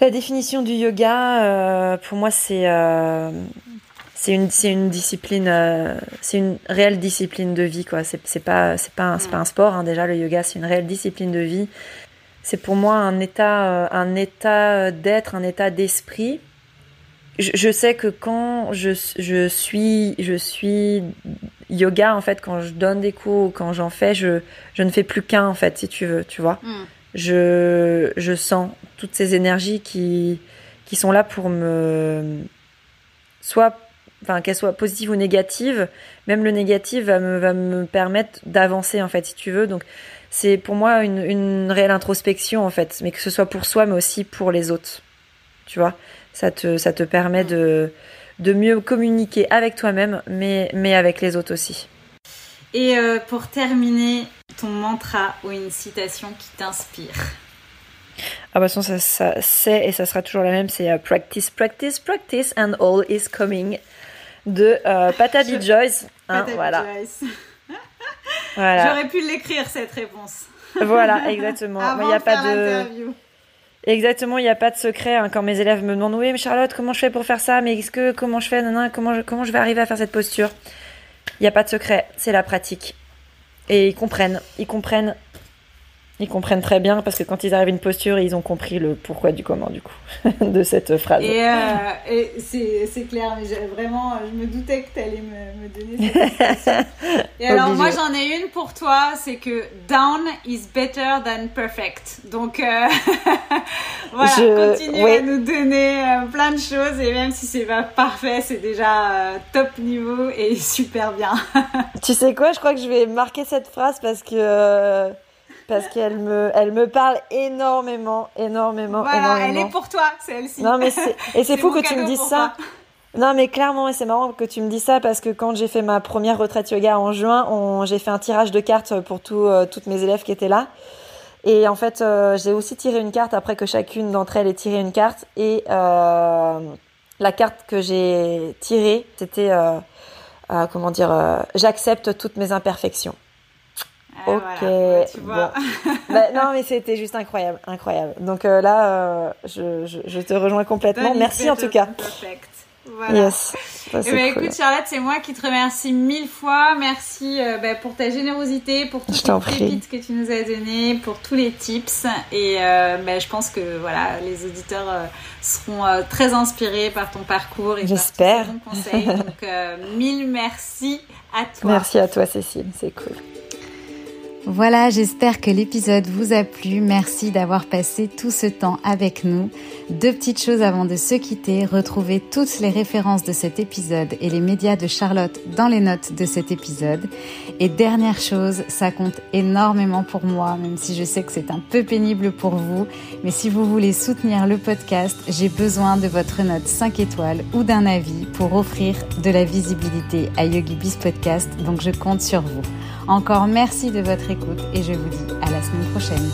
La définition du yoga, euh, pour moi, c'est euh, une, une discipline, c'est une réelle discipline de vie. quoi. C'est pas, pas, un, pas un sport, hein, déjà, le yoga, c'est une réelle discipline de vie. C'est pour moi un état, un état d'être, un état d'esprit je, sais que quand je, je, suis, je suis yoga, en fait, quand je donne des cours, quand j'en fais, je, je ne fais plus qu'un, en fait, si tu veux, tu vois. Hmm. Je, je sens toutes ces énergies qui, qui sont là pour me. Soit. Enfin, qu'elles soient positives ou négatives, même le négatif va me, va me permettre d'avancer, en fait, si tu veux. Donc, c'est pour moi une, une réelle introspection, en fait, mais que ce soit pour soi, mais aussi pour les autres. Tu vois? Ça te, ça te permet de, de mieux communiquer avec toi-même, mais, mais avec les autres aussi. Et euh, pour terminer, ton mantra ou une citation qui t'inspire ah bah ça, ça c'est et ça sera toujours la même, c'est euh, practice, practice, practice and all is coming de euh, Patabi Joyce. Hein, voilà. *laughs* *laughs* voilà. J'aurais pu l'écrire cette réponse. *laughs* Voilà, exactement. Il n'y a pas de Exactement, il n'y a pas de secret. Hein. Quand mes élèves me demandent oui, mais Charlotte, comment je fais pour faire ça? Mais est-ce que comment je fais comment je, comment je vais arriver à faire cette posture? Il n'y a pas de secret, c'est la pratique. Et ils comprennent, ils comprennent ils comprennent très bien parce que quand ils arrivent à une posture, ils ont compris le pourquoi du comment du coup *laughs* de cette phrase. Et, euh, c'est clair, mais vraiment, je me doutais que tu allais me, me, donner cette *laughs* Et alors moi j'en ai une pour toi, c'est que down is better than perfect. Donc euh, *laughs* voilà, continue à nous donner euh, plein de choses et même si c'est pas parfait, c'est déjà top niveau et super bien. tu sais quoi, je crois que je vais marquer cette phrase parce que parce qu'elle me, elle me parle énormément, énormément, voilà, elle est pour toi, celle-ci. Non, mais et c'est fou que tu me dises ça. Non, mais clairement, c'est marrant que tu me dises ça parce que quand j'ai fait ma première retraite yoga en juin, j'ai fait un tirage de cartes pour tout, euh, toutes mes élèves qui étaient là. Et en fait, euh, j'ai aussi tiré une carte après que chacune d'entre elles ait tiré une carte. Et euh, la carte que j'ai tirée, c'était, comment dire, j'accepte toutes mes imperfections. Ah, ok. tu vois. *laughs* Bah, non, mais c'était juste incroyable, incroyable. Donc euh, là, euh, je, je, te rejoins complètement. Merci en tout cas. Perfect. Voilà. Yes. Ben, écoute Charlotte, c'est moi qui te remercie mille fois. Merci euh, bah, pour ta générosité, pour toutes les pépites que tu nous as données, pour tous les tips. Et bah, je pense que voilà, les auditeurs seront très inspirés par ton parcours et par tes conseils. Donc mille merci à toi. Merci à toi Cécile, c'est cool. Voilà, j'espère que l'épisode vous a plu. Merci d'avoir passé tout ce temps avec nous. Deux petites choses avant de se quitter. Retrouvez toutes les références de cet épisode et les médias de Charlotte dans les notes de cet épisode. Et dernière chose, ça compte énormément pour moi, même si je sais que c'est un peu pénible pour vous. Mais si vous voulez soutenir le podcast, j'ai besoin de votre note 5 étoiles ou d'un avis pour offrir de la visibilité à YogiBiz Podcast. Donc je compte sur vous. Encore merci de votre écoute et je vous dis à la semaine prochaine.